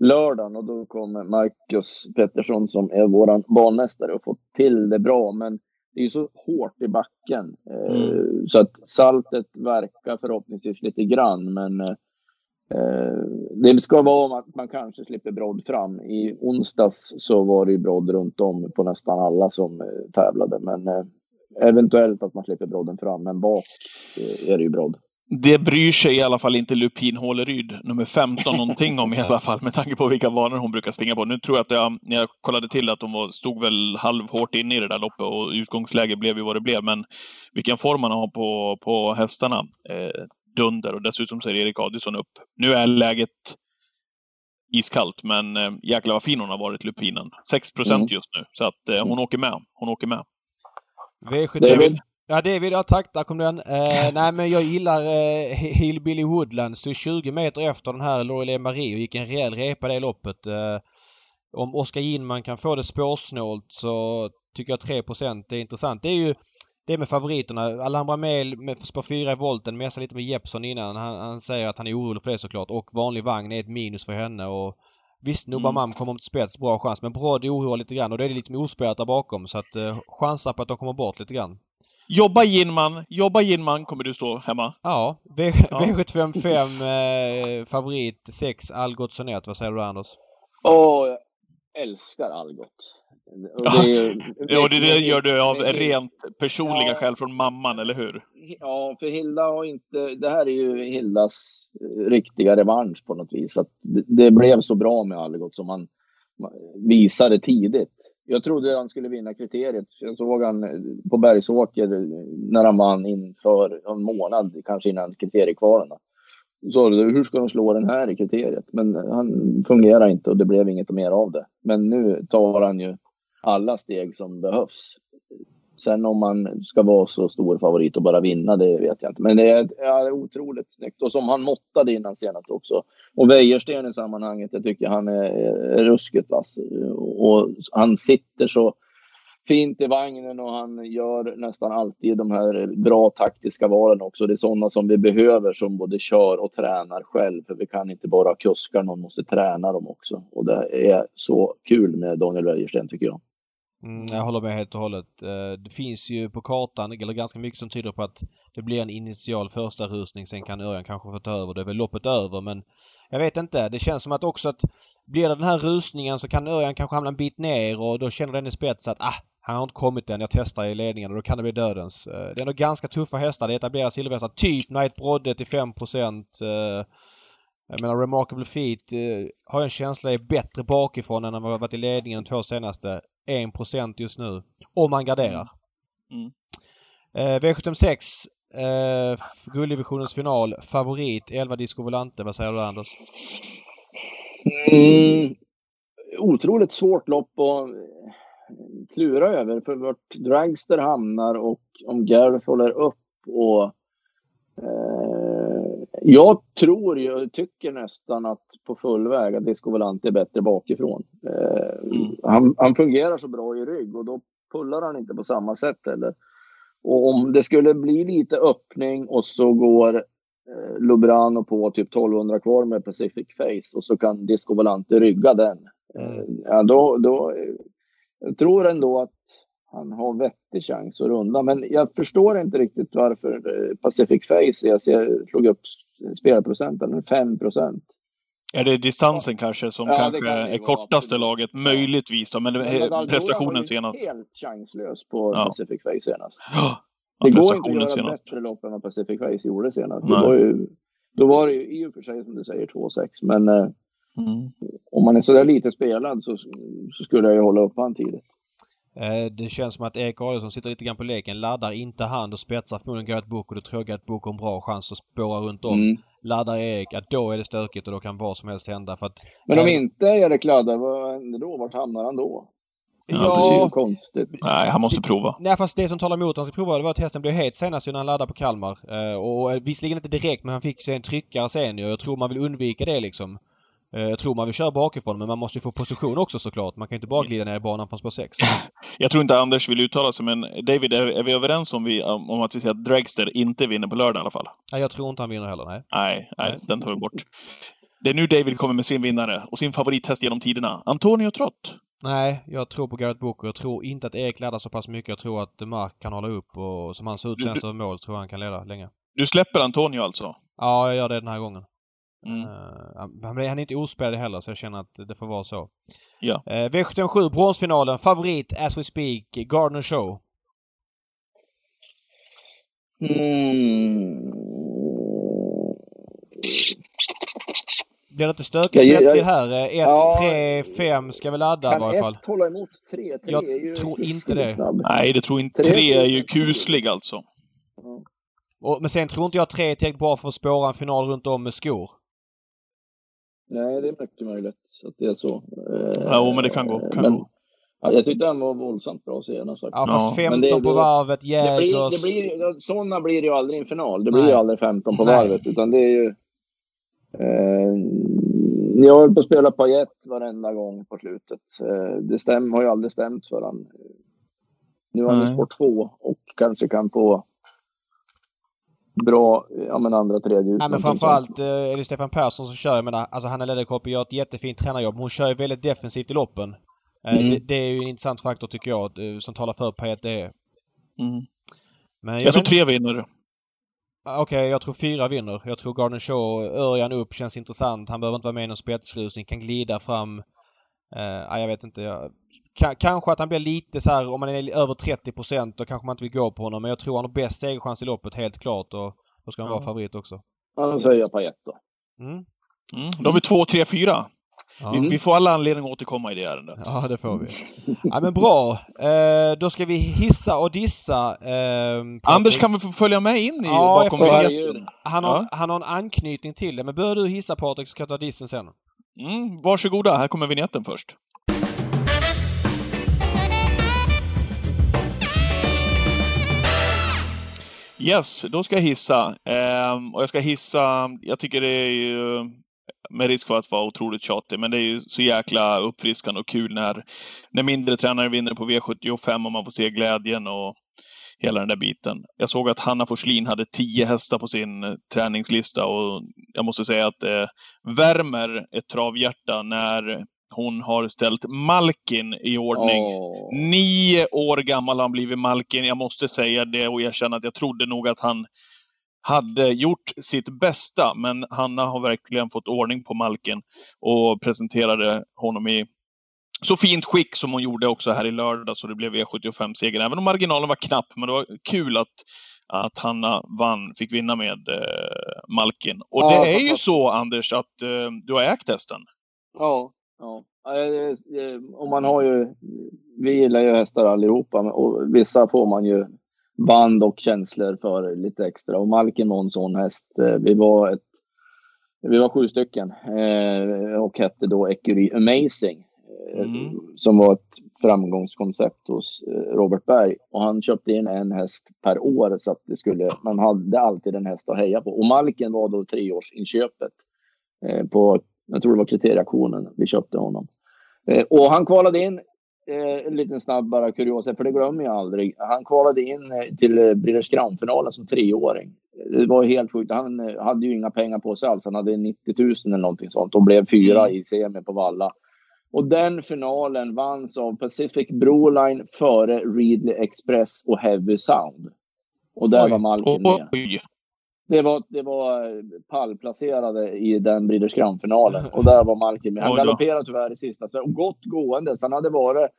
lördagen och då kommer Marcus Pettersson som är våran banmästare och fått till det bra. Men det är ju så hårt i backen eh, mm. så att saltet verkar förhoppningsvis lite grann. Men eh, det ska vara att man kanske slipper brodd fram. I onsdags så var det ju brodd runt om på nästan alla som eh, tävlade. Men eventuellt att man slipper brodden fram. Men bak är det ju brodd. Det bryr sig i alla fall inte Lupin Håleryd, nummer 15, någonting om i alla fall, med tanke på vilka banor hon brukar springa på. Nu tror jag att jag, när jag kollade till att hon var, stod väl halvhårt inne i det där loppet och utgångsläget blev ju vad det blev. Men vilken form man har på, på hästarna. Eh, dunder och dessutom så är Erik Adielsson upp. Nu är läget iskallt, men eh, jäklar vad fin hon har varit, Lupinen. 6 procent mm. just nu, så att eh, hon åker med. Hon åker med. V75 Ja, David, ja tack. Där kom den. Eh, nej, men jag gillar eh, Hillbilly Woodland. Stod 20 meter efter den här Lorelei Marie och gick en rejäl repa det loppet. Eh, om Oskar Ginman kan få det spårsnålt så tycker jag 3% är intressant. Det är ju det med favoriterna. Alhambra Mail med spår 4 i volten messade lite med Jeppson innan. Han, han, säger att han är orolig för det såklart. Och vanlig vagn är ett minus för henne. Och Visst, Nobamam mm. kommer till spets, bra chans. Men Brodd oroar lite grann och det är lite ospelat där bakom. Så att eh, chansar på att de kommer bort lite grann. Jobba Ginman, jobba Ginman kommer du stå hemma. Ja. V ja. V755 eh, favorit 6 Algot Sonett. Vad säger du Anders? Åh, jag älskar Algot. Och det, det, och det, det gör du av rent personliga ja, skäl från mamman, eller hur? Ja, för Hilda har inte... Det här är ju Hildas eh, riktiga revansch på något vis. Att det, det blev så bra med Algot som han visade tidigt. Jag trodde han skulle vinna kriteriet. Jag såg han eh, på Bergsåker eh, när han vann inför en månad, kanske innan kriteriekvalen. Så hur ska de slå den här i kriteriet? Men han fungerar inte och det blev inget mer av det. Men nu tar han ju alla steg som behövs. Sen om man ska vara så stor favorit och bara vinna, det vet jag inte. Men det är, är otroligt snyggt. Och som han måttade innan senast också. Och Wäjersten i sammanhanget, jag tycker han är, är ruskigt vass. Och han sitter så fint i vagnen och han gör nästan alltid de här bra taktiska valen också. Det är sådana som vi behöver som både kör och tränar själv. För vi kan inte bara ha kuskar, någon måste träna dem också. Och det är så kul med Daniel Wäjersten tycker jag. Mm, jag håller med helt och hållet. Eh, det finns ju på kartan, eller ganska mycket som tyder på att det blir en initial första rusning. Sen kan Örjan kanske få ta över. Det är väl loppet över men jag vet inte. Det känns som att också att blir det den här rusningen så kan Örjan kanske hamna en bit ner och då känner den i spets att ah, han har inte kommit än. Jag testar i ledningen och då kan det bli dödens. Eh, det är ändå ganska tuffa hästar. Det etablerar silverhästar. Typ Knight Brodde till 5 eh, jag menar Remarkable Feet eh, har jag en känsla är bättre bakifrån än när man varit i ledningen de två senaste. 1 just nu. Om man garderar. Mm. Mm. Eh, V76. Eh, gulddivisionens final. Favorit 11 Disco Volante. Vad säger du Anders? Mm. Otroligt svårt lopp att klura över för vart Dragster hamnar och om Gareth håller upp och eh, jag tror, jag tycker nästan att på full väg att Disco Volante är bättre bakifrån. Eh, mm. han, han, fungerar så bra i rygg och då pullar han inte på samma sätt heller. Och om det skulle bli lite öppning och så går eh, Lubrano på typ 1200 kvar med Pacific Face och så kan Disco Volante rygga den. Mm. Eh, ja, då, då, jag tror ändå att han har vettig chans att runda. Men jag förstår inte riktigt varför eh, Pacific Face, jag ser, slog upp spelprocenten, 5 procent. Är det distansen kanske som ja, kanske kan är kortaste laget? Möjligtvis då, men, men prestationen senast. helt chanslös på ja. Pacific Face senast. Ja, det går inte att göra senast. bättre lopp än vad Pacific Face gjorde senast. Det var ju, då var det ju i och för sig som du säger 2-6, men eh, mm. om man är sådär lite spelad så, så skulle jag ju hålla upp han tidigt. Eh, det känns som att Erik Adelsson sitter lite grann på leken. Laddar inte han och spetsar förmodligen Garrett Book och då tror jag att Book har en bra chans att spåra runt om. Mm. Laddar Erik, att då är det stökigt och då kan vad som helst hända. För att, Men om äh, inte Erik laddar, vad händer då? Vart hamnar han då? Ja, ja precis. Konstigt. Nej, han måste prova. Nej, fast det som talar emot att han ska prova det var att hästen blev het senast när han laddade på Kalmar. Uh, och visserligen inte direkt, men han fick sig en tryckare sen Jag tror man vill undvika det liksom. Eh, jag tror man vill köra bakifrån men man måste ju få position också såklart. Man kan inte bara glida ner i banan från spår 6. Jag tror inte Anders vill uttala sig men David, är, vi överens om, vi, om att vi säger att Dragster inte vinner på lördag i alla fall? Nej, jag tror inte han vinner heller, nej. Nej, nej, den tar vi bort. Det är nu David kommer med sin vinnare och sin favorithäst genom tiderna. Antonio Trott. Nej, jag tror på Garrett Booker. Jag tror inte att Erik laddar så pass mycket. Jag tror att Mark kan hålla upp och som han ser ut sen som mål tror jag han kan leda länge. Du släpper Antonio alltså? Ja, jag gör det den här gången. Mm. Uh, han är inte ospelad heller så jag känner att det får vara så. Ja. Uh, V757 bronsfinalen. Favorit as we speak. Gardner Show. Mm. Blir det inte stökigt spetsigt här? 1, ja, 3, 5 ska vi ladda i varje fall. Kan 1 hålla emot 3? 3 jag är ju tror inte det. Snabb. Nej, det tror inte. 3 är ju kuslig alltså. Och, men sen tror inte jag 3 är tillräckligt bra för att spåra en final runt om med skor. Nej, det är mycket möjligt att det är så. Ja, men det kan gå. Kan men, gå. Ja, jag tyckte den var våldsamt bra senast. Ja, fast 15 det, på varvet, Jägers... Det blir, det blir, sådana blir det ju aldrig i en final. Det blir Nej. ju aldrig 15 på Nej. varvet, utan det är ju... Eh, jag höll på att spela pajet varenda gång på slutet. Eh, det stäm, har ju aldrig stämt för han. Nu har han sport två och kanske kan få bra, ja men andra, tredje Ja men framförallt eh, är det Stefan Persson som kör. Jag menar, alltså han är ledarkopp och gör ett jättefint tränarjobb. Hon kör ju väldigt defensivt i loppen. Eh, mm. Det, det, är ju en intressant faktor tycker jag eh, som talar för Payet det är. Mm. Men jag, jag tror tre vinner. Ah, okej, okay, jag tror fyra vinner. Jag tror Garden Show, Örjan upp känns intressant. Han behöver inte vara med i någon spetsrusning. Kan glida fram. Uh, jag vet inte. Jag, kanske att han blir lite så här, om man är över 30% då kanske man inte vill gå på honom. Men jag tror han har bäst segerchans i loppet helt klart och då ska han ja. vara favorit också. Ja, då säger jag Payet då. Mm. Mm. Då har vi två, tre, fyra. Ja. Vi, vi, får alla anledning att återkomma i det ärendet. Ja, det får vi. ja, men bra. Eh, då ska vi hissa och dissa. Eh, Anders kan väl få följa med in i ja, bakom scenen. Han, har, ja. han har en anknytning till det. Men börjar du hissa Patrik så ska jag ta dissen sen. Mm, varsågoda, här kommer vignetten först. Yes, då ska jag hissa. Ehm, och jag ska hissa, jag tycker det är ju med risk för att vara otroligt tjatig, men det är ju så jäkla uppfriskande och kul när, när mindre tränare vinner på V75 och man får se glädjen och hela den där biten. Jag såg att Hanna Forslin hade tio hästar på sin eh, träningslista och jag måste säga att det värmer ett travhjärta när hon har ställt Malkin i ordning. Oh. Nio år gammal har han blivit Malkin. Jag måste säga det och erkänna att jag trodde nog att han hade gjort sitt bästa, men Hanna har verkligen fått ordning på Malkin och presenterade honom i så fint skick som hon gjorde också här i lördag så det blev V75-seger. Även om marginalen var knapp, men det var kul att, att Hanna vann, fick vinna med eh, Malkin. Och ja, det är ju så, Anders, att eh, du har ägt hästen. Ja, ja. Och man har ju, vi gillar ju hästar allihopa och vissa får man ju band och känslor för lite extra. Och Malkin var en sån häst. Eh, vi var, ett, vi var sju stycken eh, och hette då Ecurie Amazing. Eh, mm. Som var ett framgångskoncept hos Robert Berg. Och han köpte in en häst per år så att det skulle, man hade alltid en häst att heja på. Och Malkin var då treårsinköpet på, jag tror det var kriteriaktionen vi köpte honom. Och han kvalade in eh, en liten snabb bara kuriosa, för det glömmer jag aldrig. Han kvalade in eh, till eh, Breeders Crown-finalen som treåring. Det var helt sjukt. Han eh, hade ju inga pengar på sig alls. Han hade 90 000 eller någonting sånt och blev fyra mm. i semi på Valla. Och den finalen vanns av Pacific Broline före Readly Express och Heavy Sound. Och där Oj. var Malkin med. Oj! Det var, det var eh, pallplacerade i den Breeders Crown-finalen. Och där var Malkin med. Han galopperade tyvärr i sista. Så gott gående. Han hade varit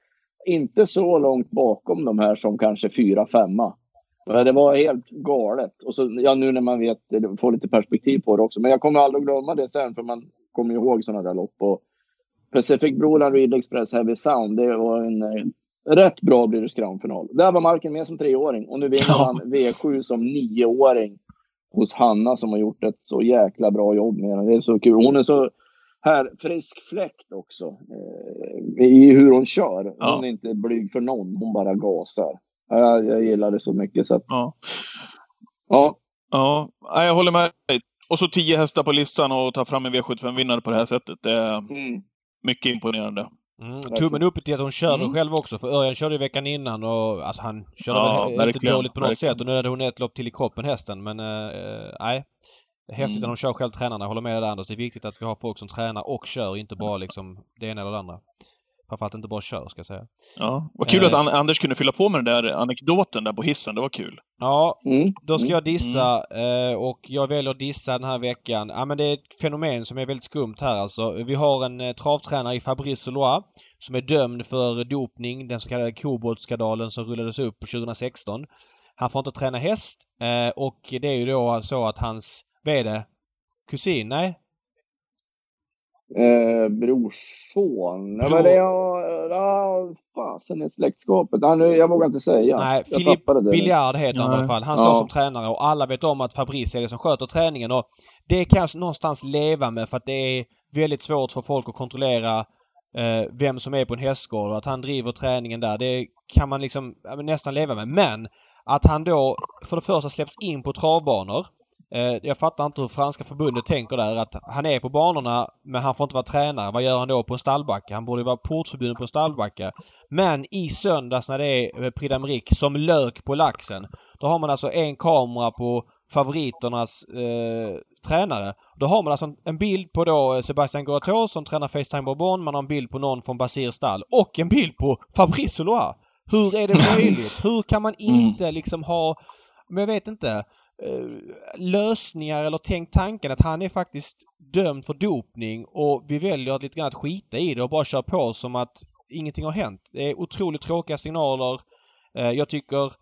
inte så långt bakom de här som kanske fyra, femma. Det var helt galet. Och så, ja, nu när man vet, får lite perspektiv på det också. Men jag kommer aldrig glömma det sen, för man kommer ihåg sådana där lopp. Och Pacific Broland Reed Express Heavy Sound, det var en eh, rätt bra Breeders Crown-final. Där var Marken med som treåring och nu vinner Ja. han V7 som nioåring hos Hanna som har gjort ett så jäkla bra jobb med den. Det är så kul. Hon är så här frisk fläkt också eh, i hur hon kör. Hon Ja. är inte blyg för någon, hon bara gasar. Ja, Jag, jag gillar det så mycket så att, Ja. ja. Ja, jag håller med dig. Och så tio hästar på listan och ta fram en V75-vinnare på det här sättet. Det Mm. Mycket imponerande. Mm, tummen upp till att hon körde Mm. själv också. För Örjan körde ju veckan innan och alltså han körde Ja, väl inte dåligt på något verkligen. sätt. Och nu hade hon ett lopp till i kroppen hästen. Men eh, nej. Häftigt Mm. att de kör själv tränarna. Jag håller med dig där Anders. Det är viktigt att vi har folk som tränar och kör. Inte bara liksom det ena eller det andra. Framförallt inte bara kör ska jag säga. Ja, vad kul Eh. att An- Anders kunde fylla på med den där anekdoten där på hissen. Det var kul. Ja, Mm. Då ska Mm. jag dissa eh, och jag väljer att dissa den här veckan. Ja men det är ett fenomen som är väldigt skumt här alltså. Vi har en eh, travtränare i Fabrice Solois som är dömd för dopning, den så kallade koboltskandalen som rullades upp 2016. Han får inte träna häst eh, och det är ju då så att hans, vad är det? Kusin? Nej? Eh, brorson. Ja, men det är... Ja, fasen är släktskapet. Ja, nu, jag vågar inte säga. Nej, jag det. Biljard heter han i Nej. alla fall. Han står Ja. som tränare och alla vet om att Fabrice är det som sköter träningen och det kan jag någonstans leva med för att det är väldigt svårt för folk att kontrollera eh, vem som är på en hästgård och att han driver träningen där. Det kan man liksom nästan leva med. Men att han då för det första släpps in på travbanor. Eh, jag fattar inte hur franska förbundet tänker där. Att han är på banorna men han får inte vara tränare. Vad gör han då på en stallbacke? Han borde ju vara portförbjuden på en stallbacke. Men i söndags när det är eh, Prix d'Amérique som lök på laxen. Då har man alltså en kamera på favoriternas eh, tränare. Då har man alltså en, bild på då eh, Sebastian Goratos som tränar Facetime Bourbon. Man har en bild på någon från Basir stall och en bild på Fabrice Solois. Hur är det möjligt? Hur kan man inte liksom ha, men jag vet inte, Eh, lösningar eller tänkt tanken att han är faktiskt dömd för dopning och vi väljer att lite grann att skita i det och bara köra på som att ingenting har hänt. Det är otroligt tråkiga signaler. Eh, jag tycker,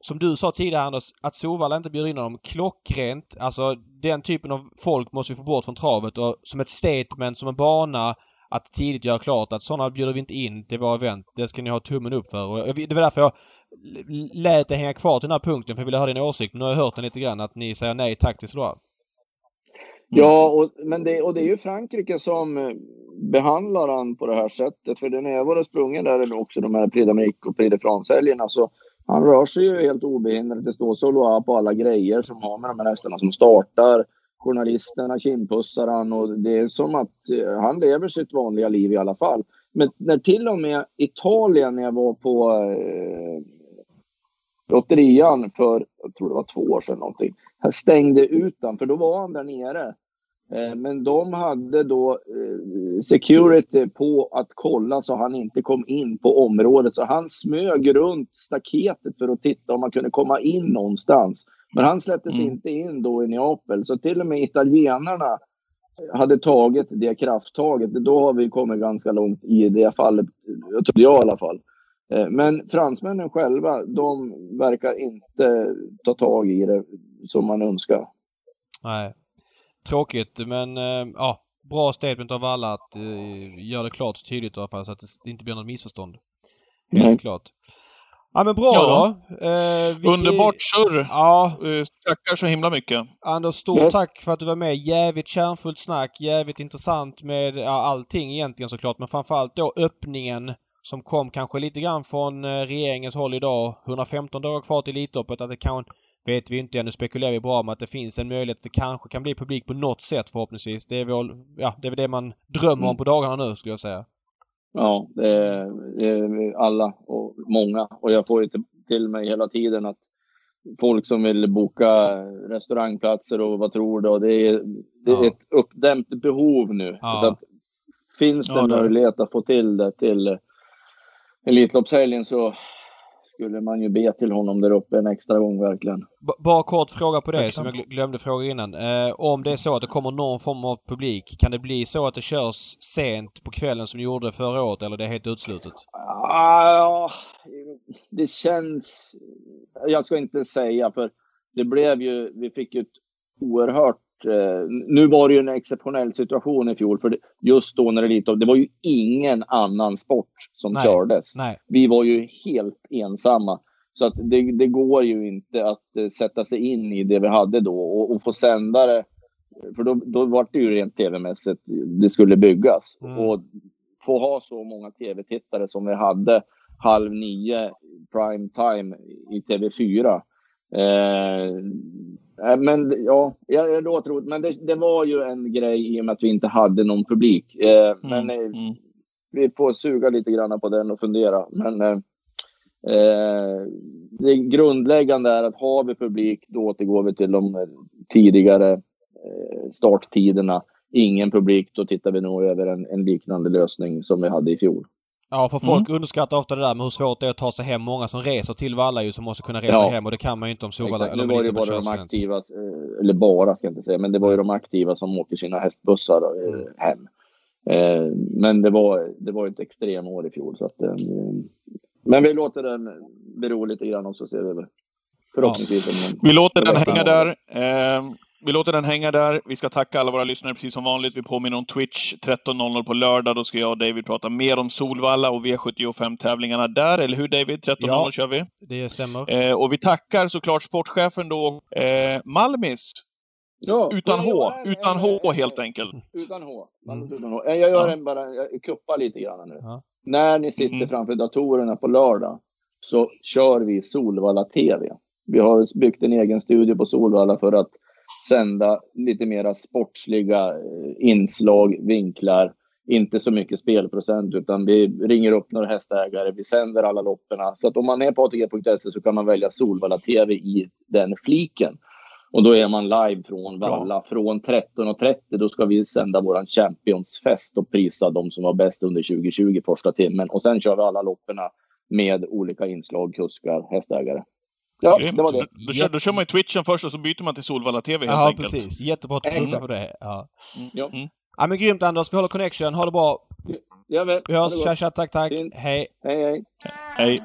som du sa tidigare Anders, att Solvalla inte bjuder in honom klockrent. Alltså den typen av folk måste vi få bort från travet och som ett statement, som en bana att tidigt göra klart att sådana bjuder vi inte in till våra event. Det ska ni ha tummen upp för. Och det var därför jag lät det hänga kvar till den här punkten för jag ville höra din åsikt. Men nu har jag hört den lite grann att ni säger nej tack till Sloa. Ja, och, men det, och det är ju Frankrike som eh, behandlar han på det här sättet. För när jag var och sprungen där, eller också de här Prix d'Amérique och Prix de France-helgerna, så han rör sig ju helt obehindrat. Det står Soloa på alla grejer som har med de här hästarna som startar. Journalisterna kimpussar han och det är som att eh, han lever sitt vanliga liv i alla fall. Men när till och med Italien, när jag var på eh, lotterian för, jag tror det var två år sedan någonting, han stängde ut för då var han där nere. Eh, Men de hade då eh, security på att kolla så han inte kom in på området. Så han smög runt staketet för att titta om han kunde komma in någonstans. Men han släpptes Mm. inte in då i Neapel. Så till och med italienarna hade tagit det krafttaget. Då har vi kommit ganska långt i det fallet, jag trodde jag i alla fall. Eh, Men fransmännen själva, de verkar inte ta tag i det som man önskar. Nej. Tråkigt men eh, ja. Bra statement av alla att eh, göra det klart och tydligt i alla fall så att det inte blir något missförstånd. Helt Nej. klart. Ja men bra Ja. då. Eh, vi- Underbart surr! Ja, Eh, Tackar så himla mycket. Anders, stort Yes. tack för att du var med. Jävligt kärnfullt snack. Jävligt intressant med ja, allting egentligen såklart. Men framförallt då öppningen som kom kanske lite grann från eh, regeringens håll idag. 115 dagar kvar till Elitloppet. Att det kan, vet vi inte ännu, spekulerar vi bara om att det finns en möjlighet att det kanske kan bli publik på något sätt förhoppningsvis. Det är väl, ja, det, är väl det man drömmer om Mm. på dagarna nu skulle jag säga. Ja, det är, det är alla och många. Och jag får ju till- mig hela tiden att folk som vill boka restaurangplatser och vad tror du? Det är, det är Ja. ett uppdämt behov nu. Ja. Så att finns det Ja, möjlighet att få till det till Elitloppshelgen så skulle man ju be till honom där uppe en extra gång verkligen. B- Bara kort fråga på det som jag gl- glömde fråga innan. Eh, om det är så att det kommer någon form av publik, kan det bli så att det körs sent på kvällen som det gjorde förra året eller det är helt utslutet? Ah, det känns... Jag ska inte säga för det blev ju... Vi fick ju ett oerhört... Eh, nu var det ju en exceptionell situation i fjol för just då när det lite det var ju ingen annan sport som Nej. kördes. Nej. Vi var ju helt ensamma. Så att det, det går ju inte att eh, sätta sig in i det vi hade då och, och få sända det. För då, då var det ju rent tv-mässigt det skulle byggas. Mm. Och få ha så många tv-tittare som vi hade halv nio prime time i TV4. Eh, eh, men ja, jag, låter roligt. Men det, det var ju en grej i och med att vi inte hade någon publik. Eh, Men eh, Mm. vi får suga lite grann på den och fundera. Men eh, eh, det grundläggande är att har vi publik, då återgår vi till de eh, tidigare eh, starttiderna. Ingen publik, då tittar vi nog över en, en liknande lösning som vi hade i fjol. Ja, för folk underskattar ofta det där med hur svårt det är att ta sig hem. Många som reser till Valla ju som måste kunna resa Ja. hem och det kan man ju inte om Solvalla eller Nu var det bara de aktiva, eh, eller bara ska jag inte säga, men det var ju de aktiva som åker sina hästbussar eh, hem. Eh, Men det var, det var ett extremår i fjol. Så att, men vi låter den bero lite grann och så ser vi över. Förhoppningsvis. om Vi låter den hänga där. Eh, vi låter den hänga där. Vi ska tacka alla våra lyssnare precis som vanligt. Vi påminner om Twitch 13.00 på lördag. Då ska jag och David prata mer om Solvalla och V75-tävlingarna där. Eller hur David? 13.00 Ja. kör vi. Det stämmer. Eh, och vi tackar såklart sportchefen då, eh, Malmis. Ja, Utan jag H. en- Utan H helt enkelt. Utan H. Mm. Utan H. Jag gör en bara, jag kuppar lite grann nu. Ja. När ni sitter Mm. framför datorerna på lördag så kör vi Solvalla TV. Vi har byggt en egen studio på Solvalla för att sända lite mera sportsliga eh, inslag, vinklar. Inte så mycket spelprocent utan vi ringer upp några hästägare, vi sänder alla lopperna. Så att om man är på ATG.se så kan man välja Solvalla TV i den fliken. Och då är man live från Valla från 13.30. Då ska vi sända våran Championsfest och prisa de som var bäst under 2020 första timmen. Och sen kör vi alla lopperna med olika inslag, kuskar, hästägare. Ja, Grymt. det var det. Då, då, kör, då kör man ju Twitchen först och så byter man till Solvalla TV helt Ja, enkelt. precis. Jättebra att du för det. Ja. Ja, Mm. ja, men grymt Anders. Vi håller connection. Ha det bra. ja väl. Vi hörs. Tja, tja. Tack, tack. Hej. Hej, hej. Hej.